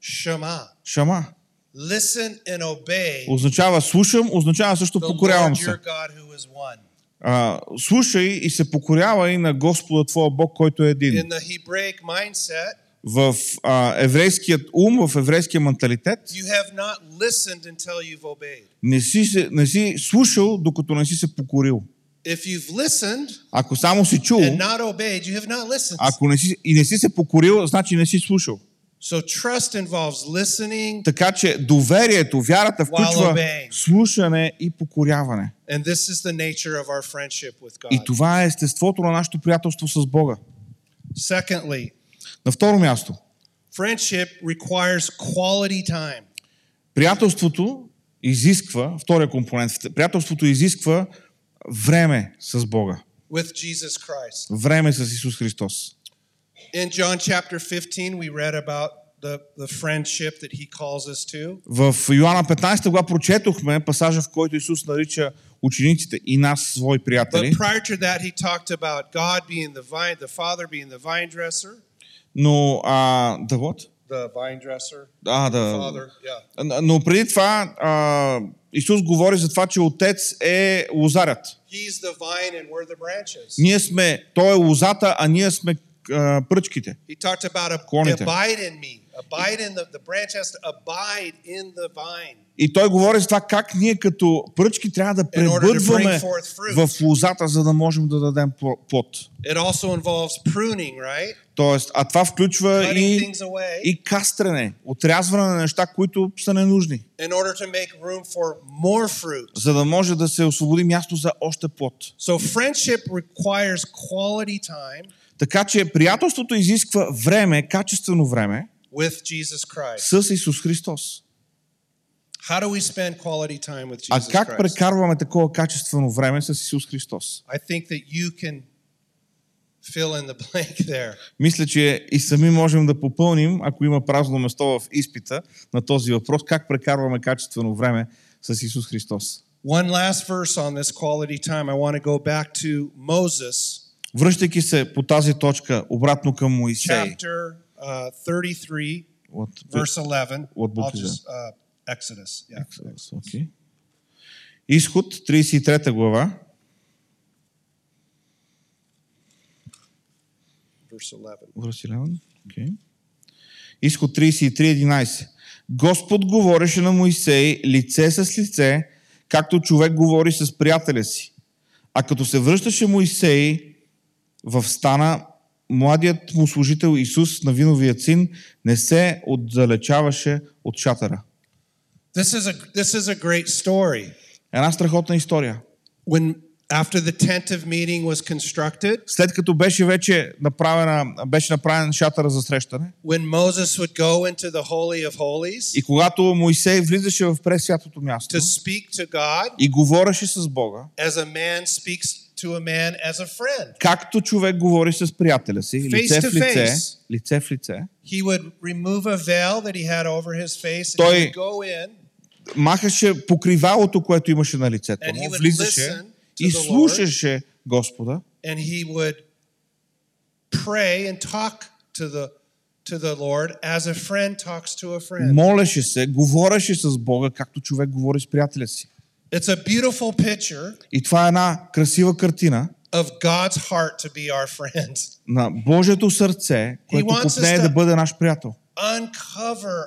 [SPEAKER 2] Shema.
[SPEAKER 3] Шама.
[SPEAKER 2] Listen and obey
[SPEAKER 3] Означава слушам, означава също покорявам се. А, слушай и се покорявай на Господа Твоя Бог, който е един.
[SPEAKER 2] In the Hebraic mindset,
[SPEAKER 3] В а, еврейският ум, в еврейския менталитет,
[SPEAKER 2] you have not listened until you've obeyed.
[SPEAKER 3] не си, се, не си слушал, докато не си се покорил.
[SPEAKER 2] If you've listened
[SPEAKER 3] Ако само си чул,
[SPEAKER 2] and not obeyed, you have not listened.
[SPEAKER 3] ако не си, и не си се покорил, значи не си слушал.
[SPEAKER 2] So trust involves listening,
[SPEAKER 3] Така че доверието, вярата включва слушане и покоряване.
[SPEAKER 2] and this is the nature of our friendship with
[SPEAKER 3] И
[SPEAKER 2] God.
[SPEAKER 3] това е естеството на нашето приятелство с Бога.
[SPEAKER 2] Secondly,
[SPEAKER 3] На второ място,
[SPEAKER 2] friendship requires quality time.
[SPEAKER 3] приятелството изисква, втория компонент, приятелството изисква време с Бога.
[SPEAKER 2] with Jesus Christ.
[SPEAKER 3] Време с Исус Христос.
[SPEAKER 2] In John chapter 15, we read about the, the friendship that he calls us to.
[SPEAKER 3] В Йоанна 15 глава прочетохме пасажа, в който Исус нарича учениците и нас свои
[SPEAKER 2] But
[SPEAKER 3] приятели,
[SPEAKER 2] prior to that, he talked about God being the vine, the Father being the vine dresser,
[SPEAKER 3] но а, да вот?
[SPEAKER 2] the vine dresser,
[SPEAKER 3] А, да.
[SPEAKER 2] Father, yeah.
[SPEAKER 3] Но преди това а, Исус говори за това, че Отец е лозарят.
[SPEAKER 2] The the.
[SPEAKER 3] Ние сме, Той е лозата, а ние сме пръчките.
[SPEAKER 2] He talked about a,
[SPEAKER 3] Клоните.
[SPEAKER 2] abide in me. Abide in the, the branch has to abide in the vine.
[SPEAKER 3] И той говори за това как ние като пръчки трябва да пребъдваме в лозата, за да можем да дадем пло- плод.
[SPEAKER 2] Pruning, right?
[SPEAKER 3] Тоест, а това включва и, и кастрене, отрязване на неща, които са ненужни, за да може да се освободи място за още плод.
[SPEAKER 2] So friendship requires quality time
[SPEAKER 3] Така че приятелството изисква време, качествено време
[SPEAKER 2] with Jesus Christ.
[SPEAKER 3] с Исус Христос.
[SPEAKER 2] How do we spend quality time with
[SPEAKER 3] А
[SPEAKER 2] Jesus
[SPEAKER 3] как
[SPEAKER 2] Christ?
[SPEAKER 3] прекарваме такова качествено време с Исус Христос?
[SPEAKER 2] I think that you can fill in the blank there.
[SPEAKER 3] Мисля, че и сами можем да попълним, ако има празно место в изпита на този въпрос, как прекарваме качествено време с Исус Христос.
[SPEAKER 2] One last verse on this quality time. I want to go back to Moses,
[SPEAKER 3] Връщайки се по тази точка обратно към Моисей.
[SPEAKER 2] chapter uh, 33,
[SPEAKER 3] От,
[SPEAKER 2] verse 11.
[SPEAKER 3] What book
[SPEAKER 2] I'll
[SPEAKER 3] is
[SPEAKER 2] just, uh, Exodus. Yeah.
[SPEAKER 3] okay. Изход, 33 глава,
[SPEAKER 2] Verse 11.
[SPEAKER 3] Verse 11. Okay. Изход 33.11. Господ говореше на Моисей лице с лице, както човек говори с приятеля си. А като се връщаше Моисей в стана, младият му служител Исус на виновия син не се отдалечаваше от шатъра.
[SPEAKER 2] This is a this is a great story.
[SPEAKER 3] Една страхотна история.
[SPEAKER 2] When After the tent of meeting was constructed,
[SPEAKER 3] след като беше вече направена, беше направен шатъра за срещане,
[SPEAKER 2] when Moses would go into the Holy of Holies
[SPEAKER 3] и когато Моисей влизаше в пресвятото място
[SPEAKER 2] to speak to God
[SPEAKER 3] и говореше с Бога,
[SPEAKER 2] as a man speaks to a man as a friend,
[SPEAKER 3] както човек говори с приятеля си, лице в лице, лице в лице,
[SPEAKER 2] he would remove a veil that he had over his face and
[SPEAKER 3] Той-
[SPEAKER 2] he would go in
[SPEAKER 3] махаше покривалото, което имаше на лицето му, влизаше и слушаше Господа
[SPEAKER 2] and he would pray and talk to the to the Lord as a friend talks to a friend.
[SPEAKER 3] молеше се, говореше с Бога, както човек говори с приятеля си.
[SPEAKER 2] It's a beautiful picture
[SPEAKER 3] И това е една красива картина
[SPEAKER 2] of God's heart to be our friend.
[SPEAKER 3] на Божието сърце, което
[SPEAKER 2] to-
[SPEAKER 3] да бъде наш приятел.
[SPEAKER 2] Uncover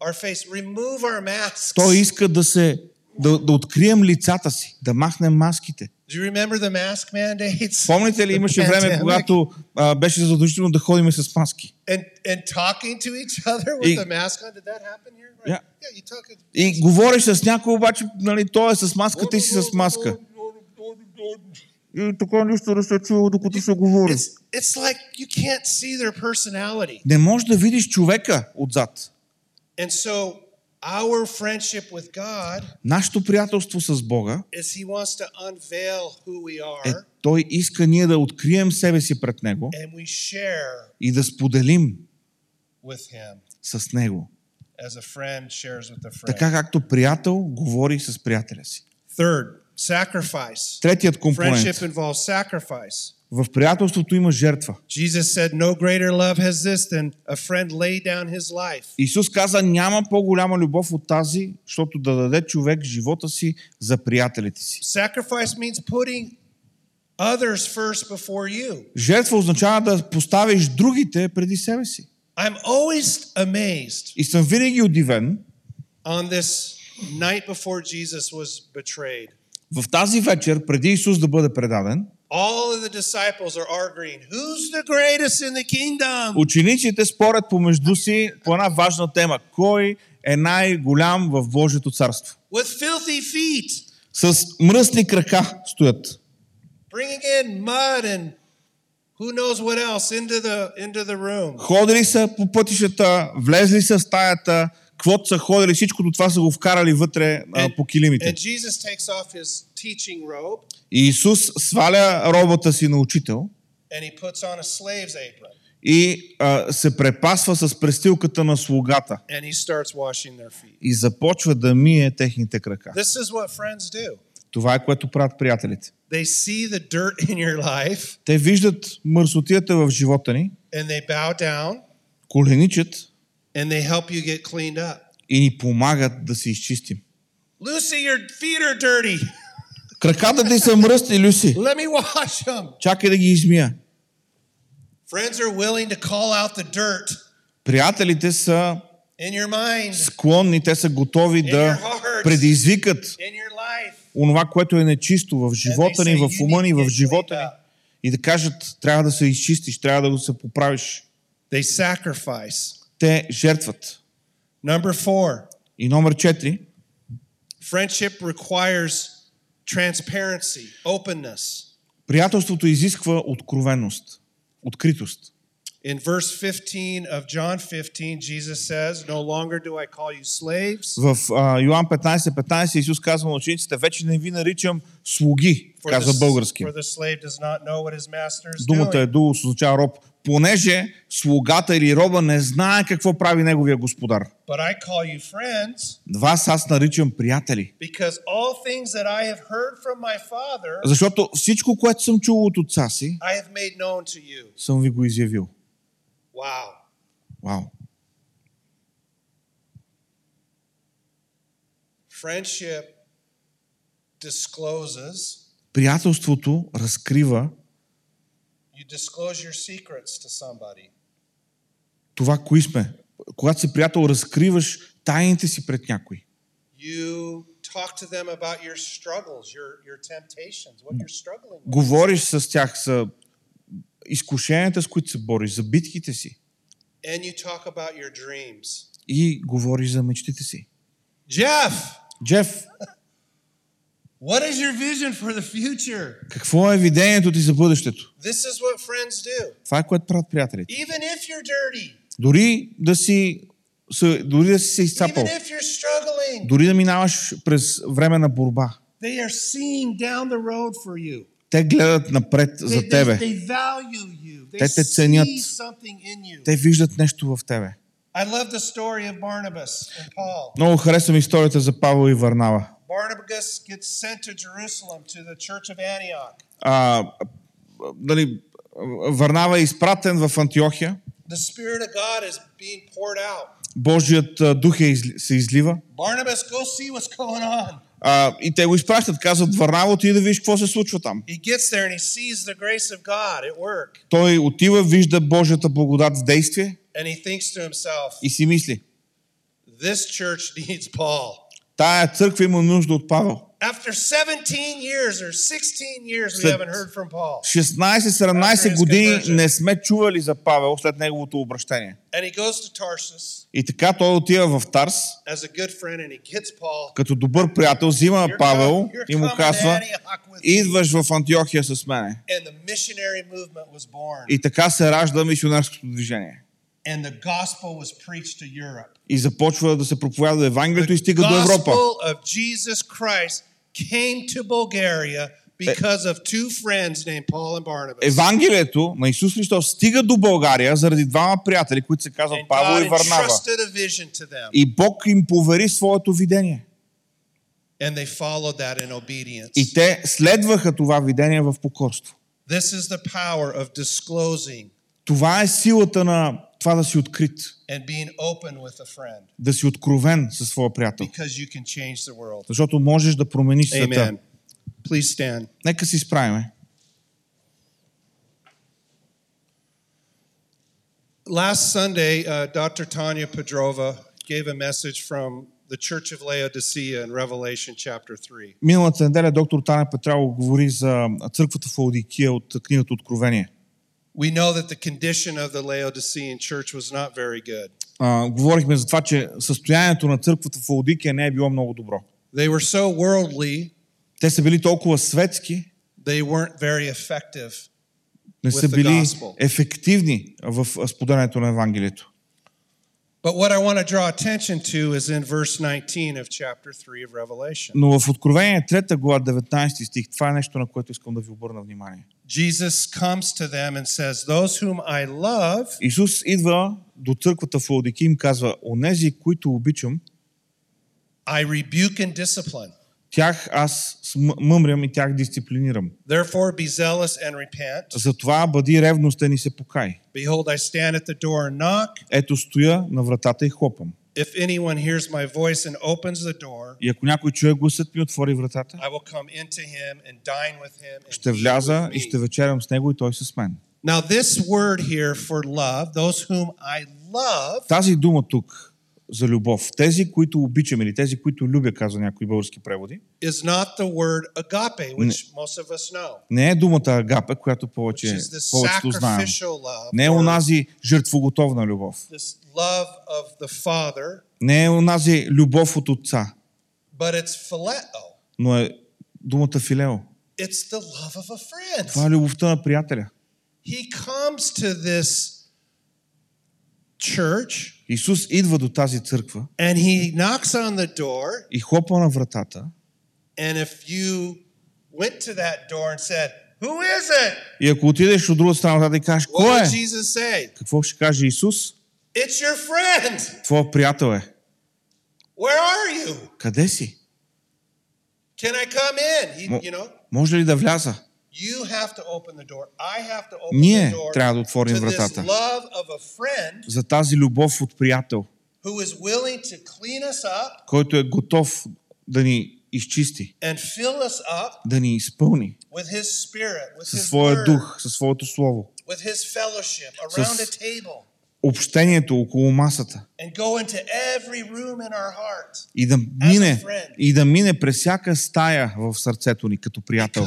[SPEAKER 2] our face, remove our masks.
[SPEAKER 3] Той иска да се да, да открием лицата си, да махнем маските.
[SPEAKER 2] Do you remember the mask mandates?
[SPEAKER 3] Помните ли, имаше време, когато а, беше задължително да ходим с маски.
[SPEAKER 2] and and talking to each other with
[SPEAKER 3] И-
[SPEAKER 2] the mask on. Did that happen here? Right?
[SPEAKER 3] Yeah.
[SPEAKER 2] Yeah, you talk.
[SPEAKER 3] И говориш с някой, обаче, нали, той е с маска, ти си с маска. И така нищо да се чува, докато се говори.
[SPEAKER 2] It's it's like you can't see their personality.
[SPEAKER 3] Не можеш да видиш човека отзад.
[SPEAKER 2] And so our friendship with God
[SPEAKER 3] Нашето приятелство с Бога
[SPEAKER 2] is He wants to unveil who we
[SPEAKER 3] е,
[SPEAKER 2] are
[SPEAKER 3] Той иска ние да открием себе си пред Него
[SPEAKER 2] and we share
[SPEAKER 3] и да споделим
[SPEAKER 2] with Him
[SPEAKER 3] с Него.
[SPEAKER 2] as a friend shares with a friend.
[SPEAKER 3] Така както приятел говори с приятеля си.
[SPEAKER 2] Third, sacrifice.
[SPEAKER 3] Третият компонент.
[SPEAKER 2] Friendship involves sacrifice.
[SPEAKER 3] В приятелството има жертва.
[SPEAKER 2] Said, No.
[SPEAKER 3] Исус каза, няма по-голяма любов от тази, защото да даде човек живота си за приятелите си. Жертва означава да поставиш другите преди себе си.
[SPEAKER 2] I'm always amazed
[SPEAKER 3] И съм винаги удивен
[SPEAKER 2] on this night before Jesus was betrayed.
[SPEAKER 3] В тази вечер, преди Исус да бъде предаден,
[SPEAKER 2] All of the disciples are arguing, who's the greatest in the kingdom?
[SPEAKER 3] учениците спорят помежду си по една важна тема. Кой е най-голям в Божието царство?
[SPEAKER 2] With filthy feet,
[SPEAKER 3] С мръсни крака стоят.
[SPEAKER 2] bringing in mud and who knows what else into the into the room.
[SPEAKER 3] Ходили са по пътищата, влезли са в стаята, каквото са ходили, всичкото това са го вкарали вътре а, по килимите. И Исус сваля робата си на учител и а, се препасва с престилката на слугата и започва да мие техните крака. Това е което правят приятелите.
[SPEAKER 2] They see the dirt in your life
[SPEAKER 3] Те виждат мърсотията в живота ни,
[SPEAKER 2] and they bow down
[SPEAKER 3] коленичат
[SPEAKER 2] and they help you get cleaned up.
[SPEAKER 3] и ни помагат да се изчистим.
[SPEAKER 2] Lucy, your feet are dirty.
[SPEAKER 3] Краката ти са мръсни, Люси.
[SPEAKER 2] Let me wash them.
[SPEAKER 3] Чакай да ги измия.
[SPEAKER 2] Friends are willing to call out the dirt
[SPEAKER 3] Приятелите са склонни, те са готови да предизвикат онова, което е нечисто в живота ни, в ума ни, в живота ни. И да кажат, трябва да се изчистиш, трябва да се поправиш. Те жертват.
[SPEAKER 2] Number four,
[SPEAKER 3] И номер четири.
[SPEAKER 2] friendship requires transparency, openness.
[SPEAKER 3] Приятелството изисква откровеност, откритост.
[SPEAKER 2] In verse 15 of John 15, Jesus says, No longer do I call you slaves,
[SPEAKER 3] В а, Йоан 15, 15 Исус казва на учениците, вече не ви наричам слуги, казва български. Думата е дулос, означава роб. Понеже слугата или роба не знае какво прави неговия господар.
[SPEAKER 2] But I call you friends
[SPEAKER 3] Вас аз наричам приятели.
[SPEAKER 2] because all things that I have heard from my Father,
[SPEAKER 3] Защото всичко, което съм чул от отца си,
[SPEAKER 2] I have made known to you.
[SPEAKER 3] съм ви го изявил.
[SPEAKER 2] Wow.
[SPEAKER 3] Вау!
[SPEAKER 2] Friendship discloses,
[SPEAKER 3] Приятелството разкрива
[SPEAKER 2] you disclose your secrets to somebody.
[SPEAKER 3] Това, кои сме. Когато си приятел, разкриваш тайните си пред някой. Говориш с тях за изкушенията, с които се бориш, за битките си.
[SPEAKER 2] And you talk about your dreams.
[SPEAKER 3] И говориш за мечтите си.
[SPEAKER 2] Jeff,
[SPEAKER 3] Джеф,
[SPEAKER 2] What is your vision for the future?
[SPEAKER 3] Какво е видението ти за бъдещето?
[SPEAKER 2] This is what friends do.
[SPEAKER 3] Това е което правят приятелите.
[SPEAKER 2] Even if you're dirty,
[SPEAKER 3] Дори да си, дори да си се изцапал,
[SPEAKER 2] even if you're struggling,
[SPEAKER 3] дори да минаваш през време на борба,
[SPEAKER 2] they are seeing down the road for you.
[SPEAKER 3] те гледат напред за тебе.
[SPEAKER 2] they value you. They
[SPEAKER 3] Те те ценят. Те виждат нещо в тебе.
[SPEAKER 2] I love the story of Barnabas and Paul.
[SPEAKER 3] Много харесвам историята за Павел и Варнава.
[SPEAKER 2] Barnabas gets sent to Jerusalem to the church of Antioch.
[SPEAKER 3] А, дали, Варнава е изпратен в Антиохия.
[SPEAKER 2] The Spirit of God is being poured out.
[SPEAKER 3] Божият дух е, се излива.
[SPEAKER 2] Barnabas, go see what's going on.
[SPEAKER 3] А, и те го изпращат. Казват, Варнава, отиди да видиш какво се случва там. Той отива, вижда Божията благодат в действие
[SPEAKER 2] And he thinks to himself,
[SPEAKER 3] и си мисли,
[SPEAKER 2] this church needs Paul.
[SPEAKER 3] Тая църква има нужда от Павел.
[SPEAKER 2] After 17 years or 16 years, we haven't heard from Paul.
[SPEAKER 3] 16-17 години не сме чували за Павел след неговото обращение.
[SPEAKER 2] And he goes to Tarsus
[SPEAKER 3] И така той отива в Тарс,
[SPEAKER 2] as a good friend and he gets Paul.
[SPEAKER 3] като добър приятел, взима Павел и му казва, идваш в Антиохия с мене.
[SPEAKER 2] And the missionary movement was born.
[SPEAKER 3] И така се ражда мисионерското движение.
[SPEAKER 2] And the gospel was preached to Europe.
[SPEAKER 3] И започва да се проповядва Евангелието и стига до Европа.
[SPEAKER 2] of Jesus Christ came to Bulgaria because of two friends named Paul and Barnabas.
[SPEAKER 3] Евангелието на Исус Христос стига до България заради двама приятели, които се казват
[SPEAKER 2] And
[SPEAKER 3] Павел и Варнава. И Бог им повери своето видение.
[SPEAKER 2] And they followed that in obedience.
[SPEAKER 3] И те следваха това видение в покорство.
[SPEAKER 2] This is the power of disclosing
[SPEAKER 3] Това е силата на това да си открит, да си откровен със своя приятел. Защото можеш да промениш света. Нека си справиме.
[SPEAKER 2] Last Sunday, uh, Dr. Tanya Pedrova gave a message from the Church of Laodicea in Revelation chapter 3.
[SPEAKER 3] Миналата неделя доктор Таня Петрало говори за църквата в Аудикия от книгата Откровение.
[SPEAKER 2] We know that the condition of the Laodicean church was not very good.
[SPEAKER 3] А, говорихме за това, че състоянието на църквата в Аудикия не е било много добро.
[SPEAKER 2] They were so worldly,
[SPEAKER 3] Те са били толкова светски,
[SPEAKER 2] they weren't very effective.
[SPEAKER 3] не са били ефективни в споделянето на Евангелието.
[SPEAKER 2] But what I want to draw attention to is in verse 19 of chapter 3 of Revelation.
[SPEAKER 3] Но в Откровение 3 глава 19 стих, това е нещо, на което искам да ви обърна внимание.
[SPEAKER 2] Jesus comes to them and says, Those whom I love,
[SPEAKER 3] Исус идва до църквата в Лаодики и им казва, онези, които обичам,
[SPEAKER 2] I rebuke and discipline.
[SPEAKER 3] Тях аз мъмрям и тях дисциплинирам.
[SPEAKER 2] Therefore be zealous and repent.
[SPEAKER 3] Затова бъди ревностен и се покай.
[SPEAKER 2] Behold, I stand at the door and knock.
[SPEAKER 3] Ето стоя на вратата и хлопам.
[SPEAKER 2] If anyone hears my voice and opens the door,
[SPEAKER 3] И ако някой чуе гласът ми, отвори вратата,
[SPEAKER 2] I will come into him and dine with him and
[SPEAKER 3] ще вляза и ще вечерям с него и той с мен.
[SPEAKER 2] Now, this word here for love, those whom I love,
[SPEAKER 3] Тази дума тук за любов, тези, които обичам или тези, които любя, казва някои български преводи,
[SPEAKER 2] is not the word agape, which most of us know,
[SPEAKER 3] не е думата агапе, която повече, повечето знаем. Не е онази жертвоготовна любов.
[SPEAKER 2] this love of the Father,
[SPEAKER 3] Не е онази любов от отца,
[SPEAKER 2] but it's phileo.
[SPEAKER 3] но е думата филео.
[SPEAKER 2] It's the love of a friend.
[SPEAKER 3] Това е любовта на приятеля.
[SPEAKER 2] He comes to this church
[SPEAKER 3] Исус идва до тази църква
[SPEAKER 2] and he knocks on the door.
[SPEAKER 3] и хлопа на вратата.
[SPEAKER 2] And if you went to that door and said, Who is it?
[SPEAKER 3] И ако отидеш от другата страна на вратата и кажеш, кой е?
[SPEAKER 2] Jesus say?
[SPEAKER 3] Какво ще каже Исус?
[SPEAKER 2] It's your friend.
[SPEAKER 3] Твоя приятел е.
[SPEAKER 2] Where are you?
[SPEAKER 3] Къде си?
[SPEAKER 2] Can I come in? He, you know,
[SPEAKER 3] Може ли да вляза? Ние трябва да отворим вратата. За тази любов от приятел, който е готов да ни изчисти, да ни изпълни със своя дух, със своето слово, С- общението около масата. И да мине, и да мине през всяка стая в сърцето ни като приятел.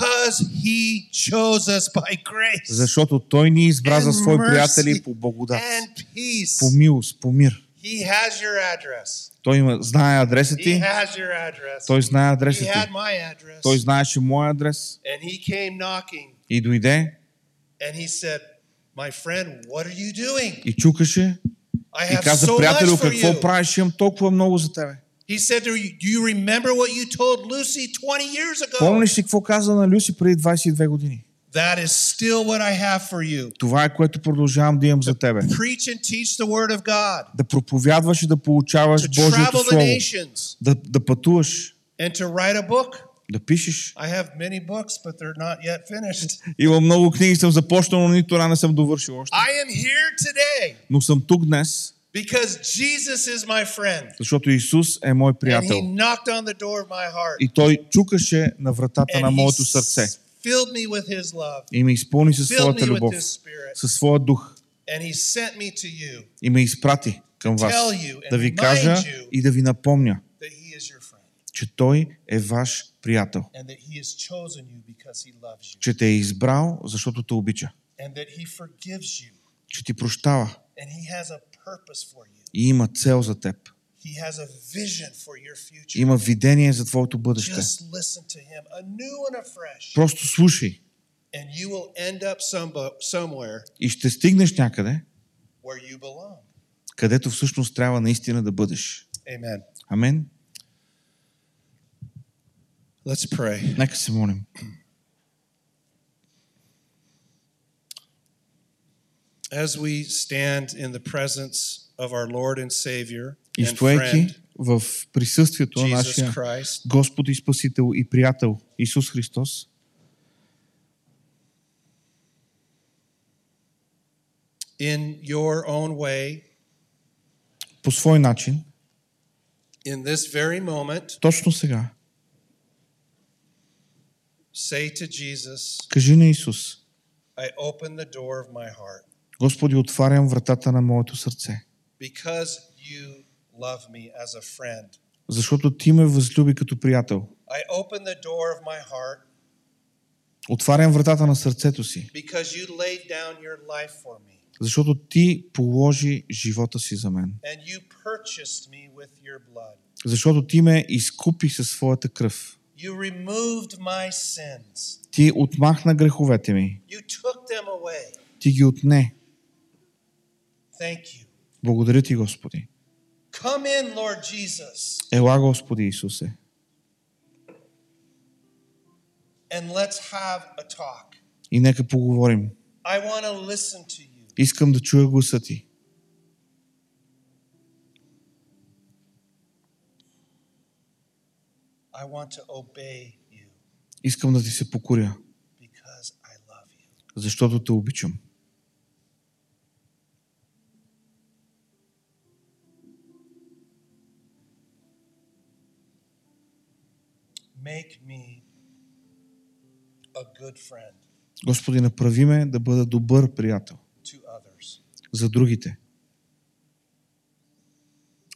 [SPEAKER 3] Защото Той ни избра за свои приятели по благодат, по милост, по мир. Той има, знае адреса ти, той знае адреса ти. Той знаеше моя адрес. И дойде.
[SPEAKER 2] And he said, My friend, what are you doing?
[SPEAKER 3] и чукаше
[SPEAKER 2] I
[SPEAKER 3] и
[SPEAKER 2] have
[SPEAKER 3] каза,
[SPEAKER 2] so
[SPEAKER 3] приятелю,
[SPEAKER 2] much for
[SPEAKER 3] какво
[SPEAKER 2] you.
[SPEAKER 3] правиш, имам толкова много за тебе.
[SPEAKER 2] He said to you, Do you remember what you told Lucy 20 years ago?
[SPEAKER 3] Помниш ли какво каза на Люси преди 22 години?
[SPEAKER 2] That is still what I have for you.
[SPEAKER 3] Това е което продължавам да имам за тебе.
[SPEAKER 2] Preach and teach the word of God,
[SPEAKER 3] Да проповядваш и да получаваш
[SPEAKER 2] to
[SPEAKER 3] Божието
[SPEAKER 2] travel the
[SPEAKER 3] Слово.
[SPEAKER 2] nations,
[SPEAKER 3] Да, да пътуваш,
[SPEAKER 2] and to write a book.
[SPEAKER 3] да пишеш.
[SPEAKER 2] I have many books, but they're not yet finished.
[SPEAKER 3] Има много книги, съм започнал, но нито една не съм довършил още.
[SPEAKER 2] I am here today
[SPEAKER 3] Но съм тук днес,
[SPEAKER 2] because Jesus is my friend.
[SPEAKER 3] защото Исус е мой
[SPEAKER 2] And he
[SPEAKER 3] приятел.
[SPEAKER 2] knocked on the door of my heart.
[SPEAKER 3] И Той чукаше на вратата на
[SPEAKER 2] And he
[SPEAKER 3] моето сърце
[SPEAKER 2] filled me with his love,
[SPEAKER 3] и ме изпълни със своята любов, със своя дух
[SPEAKER 2] and he sent me to you
[SPEAKER 3] и ме изпрати към вас. Да ви кажа и да ви напомня,
[SPEAKER 2] that he is your friend
[SPEAKER 3] че Той е ваш приятел, че те е избрал, защото те обича, че ти прощава и има цел за теб. Има видение за твоето бъдеще. Просто слушай и ще стигнеш някъде, където всъщност трябва наистина да бъдеш. Амен.
[SPEAKER 2] Let's pray.
[SPEAKER 3] Нека се молим.
[SPEAKER 2] As we stand in the presence of our Lord and Savior
[SPEAKER 3] И
[SPEAKER 2] and
[SPEAKER 3] стоейки
[SPEAKER 2] friend,
[SPEAKER 3] в присъствието на
[SPEAKER 2] Jesus
[SPEAKER 3] нашия
[SPEAKER 2] Christ,
[SPEAKER 3] Господ и Спасител и приятел Исус Христос,
[SPEAKER 2] in your own way,
[SPEAKER 3] по свой начин,
[SPEAKER 2] in this very moment,
[SPEAKER 3] точно сега,
[SPEAKER 2] say to Jesus,
[SPEAKER 3] кажи на Исус, Господи, отварям вратата на моето сърце, защото Ти ме възлюби като приятел. Отварям вратата на сърцето си, защото Ти положи живота си за мен. Защото Ти ме изкупи със своята кръв.
[SPEAKER 2] You removed my sins.
[SPEAKER 3] Ти отмахна греховете ми.
[SPEAKER 2] You took them away.
[SPEAKER 3] Ти ги отне.
[SPEAKER 2] Thank you.
[SPEAKER 3] Благодаря Ти, Господи.
[SPEAKER 2] Come in, Lord Jesus,
[SPEAKER 3] Ела, Господи Исусе.
[SPEAKER 2] and let's have a talk.
[SPEAKER 3] И нека поговорим.
[SPEAKER 2] I want to listen to you.
[SPEAKER 3] Искам да чуя гласа Ти.
[SPEAKER 2] I want to obey you
[SPEAKER 3] Искам да Ти се покоря, защото Те обичам.
[SPEAKER 2] Make me a good friend
[SPEAKER 3] Господи, направи ме да бъда добър приятел за другите.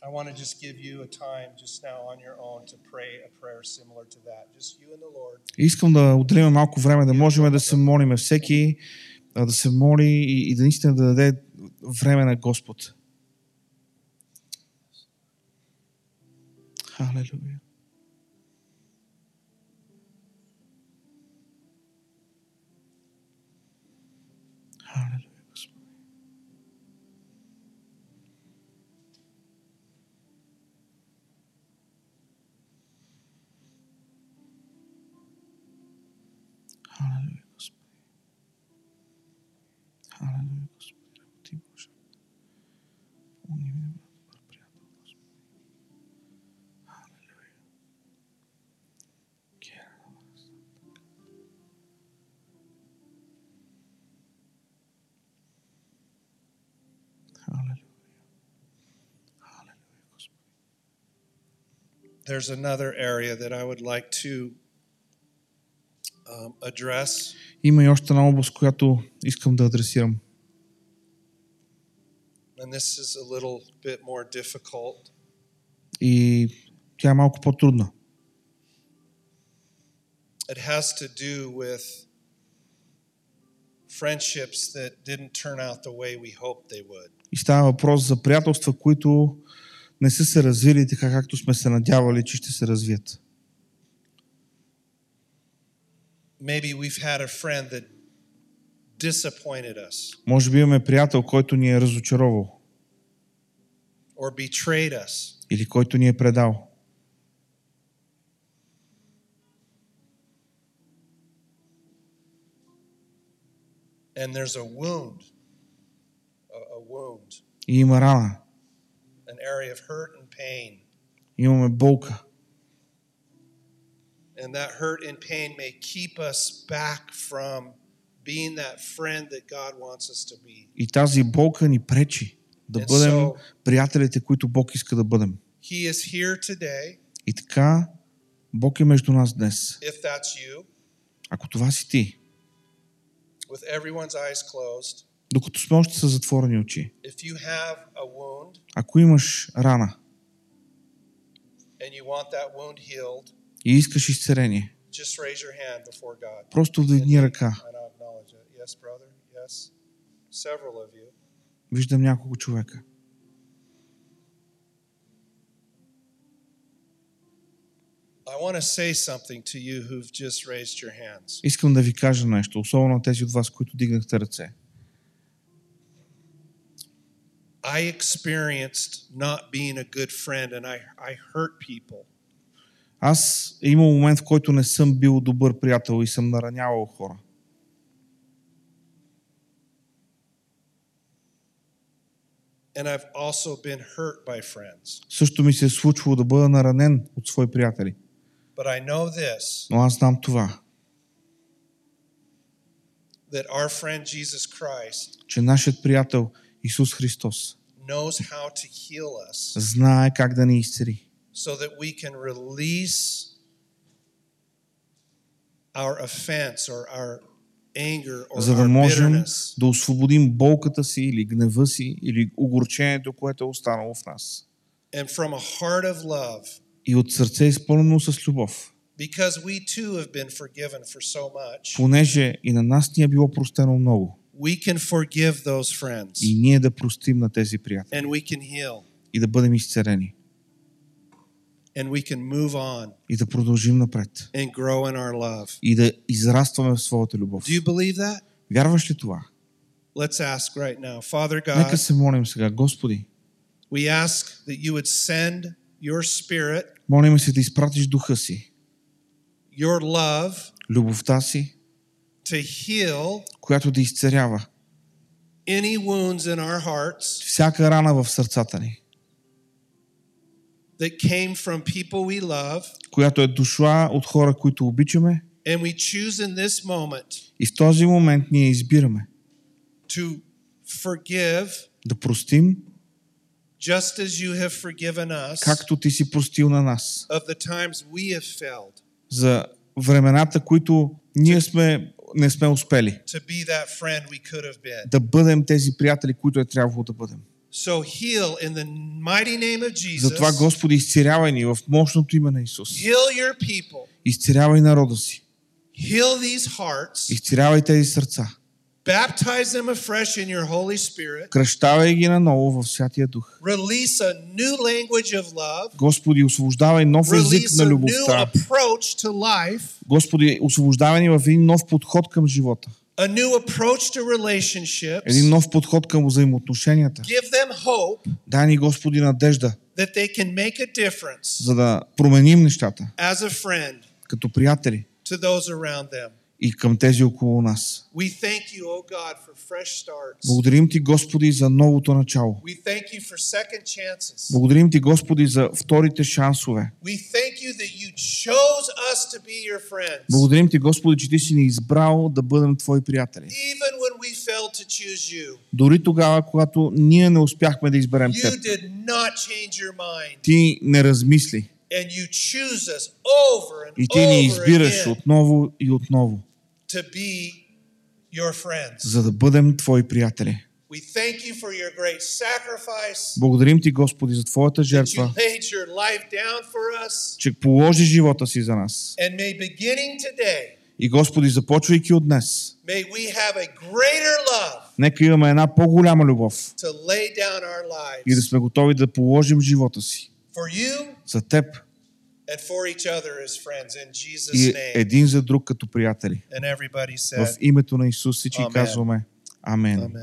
[SPEAKER 2] I want to just give you a time just now on your own to pray a prayer similar to that. Just you and the Lord.
[SPEAKER 3] И Искам да отделим малко време, да можем да се молим всеки, а, да се моли и, и да наистина да даде време на Господ. Халелуя. Халелуя,
[SPEAKER 2] There's another area that I would like to um, address.
[SPEAKER 3] Има и още една област, която искам да адресирам.
[SPEAKER 2] And this is a little bit more difficult.
[SPEAKER 3] И тя е малко по-трудна.
[SPEAKER 2] It has to do with friendships that didn't turn out the way we hoped they would.
[SPEAKER 3] И става въпрос за приятелства, които не са се развили така, както сме се надявали, че ще се развият.
[SPEAKER 2] Maybe we've had a friend that disappointed us
[SPEAKER 3] Може би имаме приятел, който ни е разочаровал
[SPEAKER 2] or betrayed us.
[SPEAKER 3] или който ни е предал.
[SPEAKER 2] And there's a wound, a, a wound,
[SPEAKER 3] И има рана,
[SPEAKER 2] area of hurt and pain.
[SPEAKER 3] имаме болка.
[SPEAKER 2] And that hurt and pain may keep us back from being that friend that God wants us to be.
[SPEAKER 3] И тази болка ни пречи да
[SPEAKER 2] And
[SPEAKER 3] бъдем
[SPEAKER 2] so-
[SPEAKER 3] приятелите, които Бог иска да бъдем.
[SPEAKER 2] He is here today.
[SPEAKER 3] И така, Бог е между нас днес.
[SPEAKER 2] If that's you,
[SPEAKER 3] Ако това си ти,
[SPEAKER 2] with everyone's eyes closed,
[SPEAKER 3] докато сме още с затворени очи,
[SPEAKER 2] wound
[SPEAKER 3] ако имаш рана
[SPEAKER 2] healed,
[SPEAKER 3] и искаш изцеление,
[SPEAKER 2] God.
[SPEAKER 3] просто вдигни ръка.
[SPEAKER 2] Yes. Yes.
[SPEAKER 3] Виждам няколко човека.
[SPEAKER 2] I want to say something to you who've just raised your hands.
[SPEAKER 3] Искам да ви кажа нещо, особено на тези от вас, които дигнахте ръце.
[SPEAKER 2] I experienced not being a good friend and I, I hurt people.
[SPEAKER 3] Аз е имал момент, в който не съм бил добър приятел и съм наранявал хора.
[SPEAKER 2] And I've also been hurt by friends.
[SPEAKER 3] Също ми се е случвало да бъда наранен от свои приятели.
[SPEAKER 2] But I know this
[SPEAKER 3] Но аз знам това,
[SPEAKER 2] that our friend Jesus Christ
[SPEAKER 3] че нашият приятел Исус Христос.
[SPEAKER 2] Knows how to heal us
[SPEAKER 3] знае как да ни изцели,
[SPEAKER 2] so that we can release our offense or our anger or
[SPEAKER 3] за да можем да освободим болката си или гнева си или огорчението, което е останало в нас.
[SPEAKER 2] And from a heart of love,
[SPEAKER 3] И от сърце изпълнено с любов,
[SPEAKER 2] because we too have been forgiven for so much,
[SPEAKER 3] понеже и на нас ни е било простено много.
[SPEAKER 2] We can forgive those friends
[SPEAKER 3] И ние да простим на тези приятели
[SPEAKER 2] and we can heal
[SPEAKER 3] и да бъдем изцелени
[SPEAKER 2] and we can move on
[SPEAKER 3] и да продължим напред
[SPEAKER 2] and grow in our love.
[SPEAKER 3] и да израстваме в своята любов.
[SPEAKER 2] Do you believe that?
[SPEAKER 3] Вярваш ли това?
[SPEAKER 2] Let's ask right now. Father
[SPEAKER 3] Нека
[SPEAKER 2] God,
[SPEAKER 3] се молим сега. Господи,
[SPEAKER 2] we ask that you would send your spirit,
[SPEAKER 3] молим се да изпратиш духа си,
[SPEAKER 2] your love
[SPEAKER 3] любовта си,
[SPEAKER 2] to heal
[SPEAKER 3] която да изцерява.
[SPEAKER 2] any wounds in our hearts
[SPEAKER 3] всяка рана в сърцата ни,
[SPEAKER 2] that came from people we love.
[SPEAKER 3] която е дошла от хора, които обичаме.
[SPEAKER 2] And we choose in this moment
[SPEAKER 3] и в този момент ние избираме
[SPEAKER 2] to forgive
[SPEAKER 3] да простим,
[SPEAKER 2] just as you have forgiven us
[SPEAKER 3] както ти си простил на нас,
[SPEAKER 2] of the times we have failed.
[SPEAKER 3] За времената, които ние сме, не сме успели. Да бъдем тези приятели, които е трябвало да бъдем.
[SPEAKER 2] So heal in the mighty name of Jesus.
[SPEAKER 3] Затова, Господи, изцерявай ни в мощното име на Исус.
[SPEAKER 2] Heal your people.
[SPEAKER 3] Изцерявай народа си.
[SPEAKER 2] Heal these hearts.
[SPEAKER 3] Изцерявай тези сърца.
[SPEAKER 2] Baptize them afresh in your Holy Spirit.
[SPEAKER 3] Кръщавай ги наново в Святия Дух.
[SPEAKER 2] Release a new language of love.
[SPEAKER 3] Господи, освобождавай нов език на
[SPEAKER 2] new
[SPEAKER 3] любовта.
[SPEAKER 2] approach to life.
[SPEAKER 3] Господи, освобождавай ни в един нов подход към живота.
[SPEAKER 2] A new approach to relationships.
[SPEAKER 3] Един нов подход към взаимоотношенията.
[SPEAKER 2] Give them hope
[SPEAKER 3] Дай ни, Господи, надежда,
[SPEAKER 2] that they can make a difference
[SPEAKER 3] за да променим нещата
[SPEAKER 2] as a friend
[SPEAKER 3] като приятели
[SPEAKER 2] to those around them.
[SPEAKER 3] И към тези около нас. Благодарим Ти, Господи, за новото начало. Благодарим Ти, Господи, за вторите шансове. Благодарим Ти, Господи, че Ти си ни избрал да бъдем Твои приятели. Дори тогава, когато ние не успяхме да изберем Теб. Ти не размисли и Ти ни избираш отново и отново,
[SPEAKER 2] to be your friends.
[SPEAKER 3] за да бъдем Твои приятели.
[SPEAKER 2] We thank you for your great sacrifice,
[SPEAKER 3] Благодарим Ти, Господи, за Твоята жертва,
[SPEAKER 2] us.
[SPEAKER 3] че положи живота си за нас.
[SPEAKER 2] And may beginning today,
[SPEAKER 3] И, Господи, започвайки от днес,
[SPEAKER 2] may we have a greater love
[SPEAKER 3] нека имаме една по-голяма любов
[SPEAKER 2] to lay down our lives
[SPEAKER 3] и да сме готови да положим живота си
[SPEAKER 2] for you
[SPEAKER 3] за Теб, и един за друг като приятели. В името на Исус всички казваме Амен.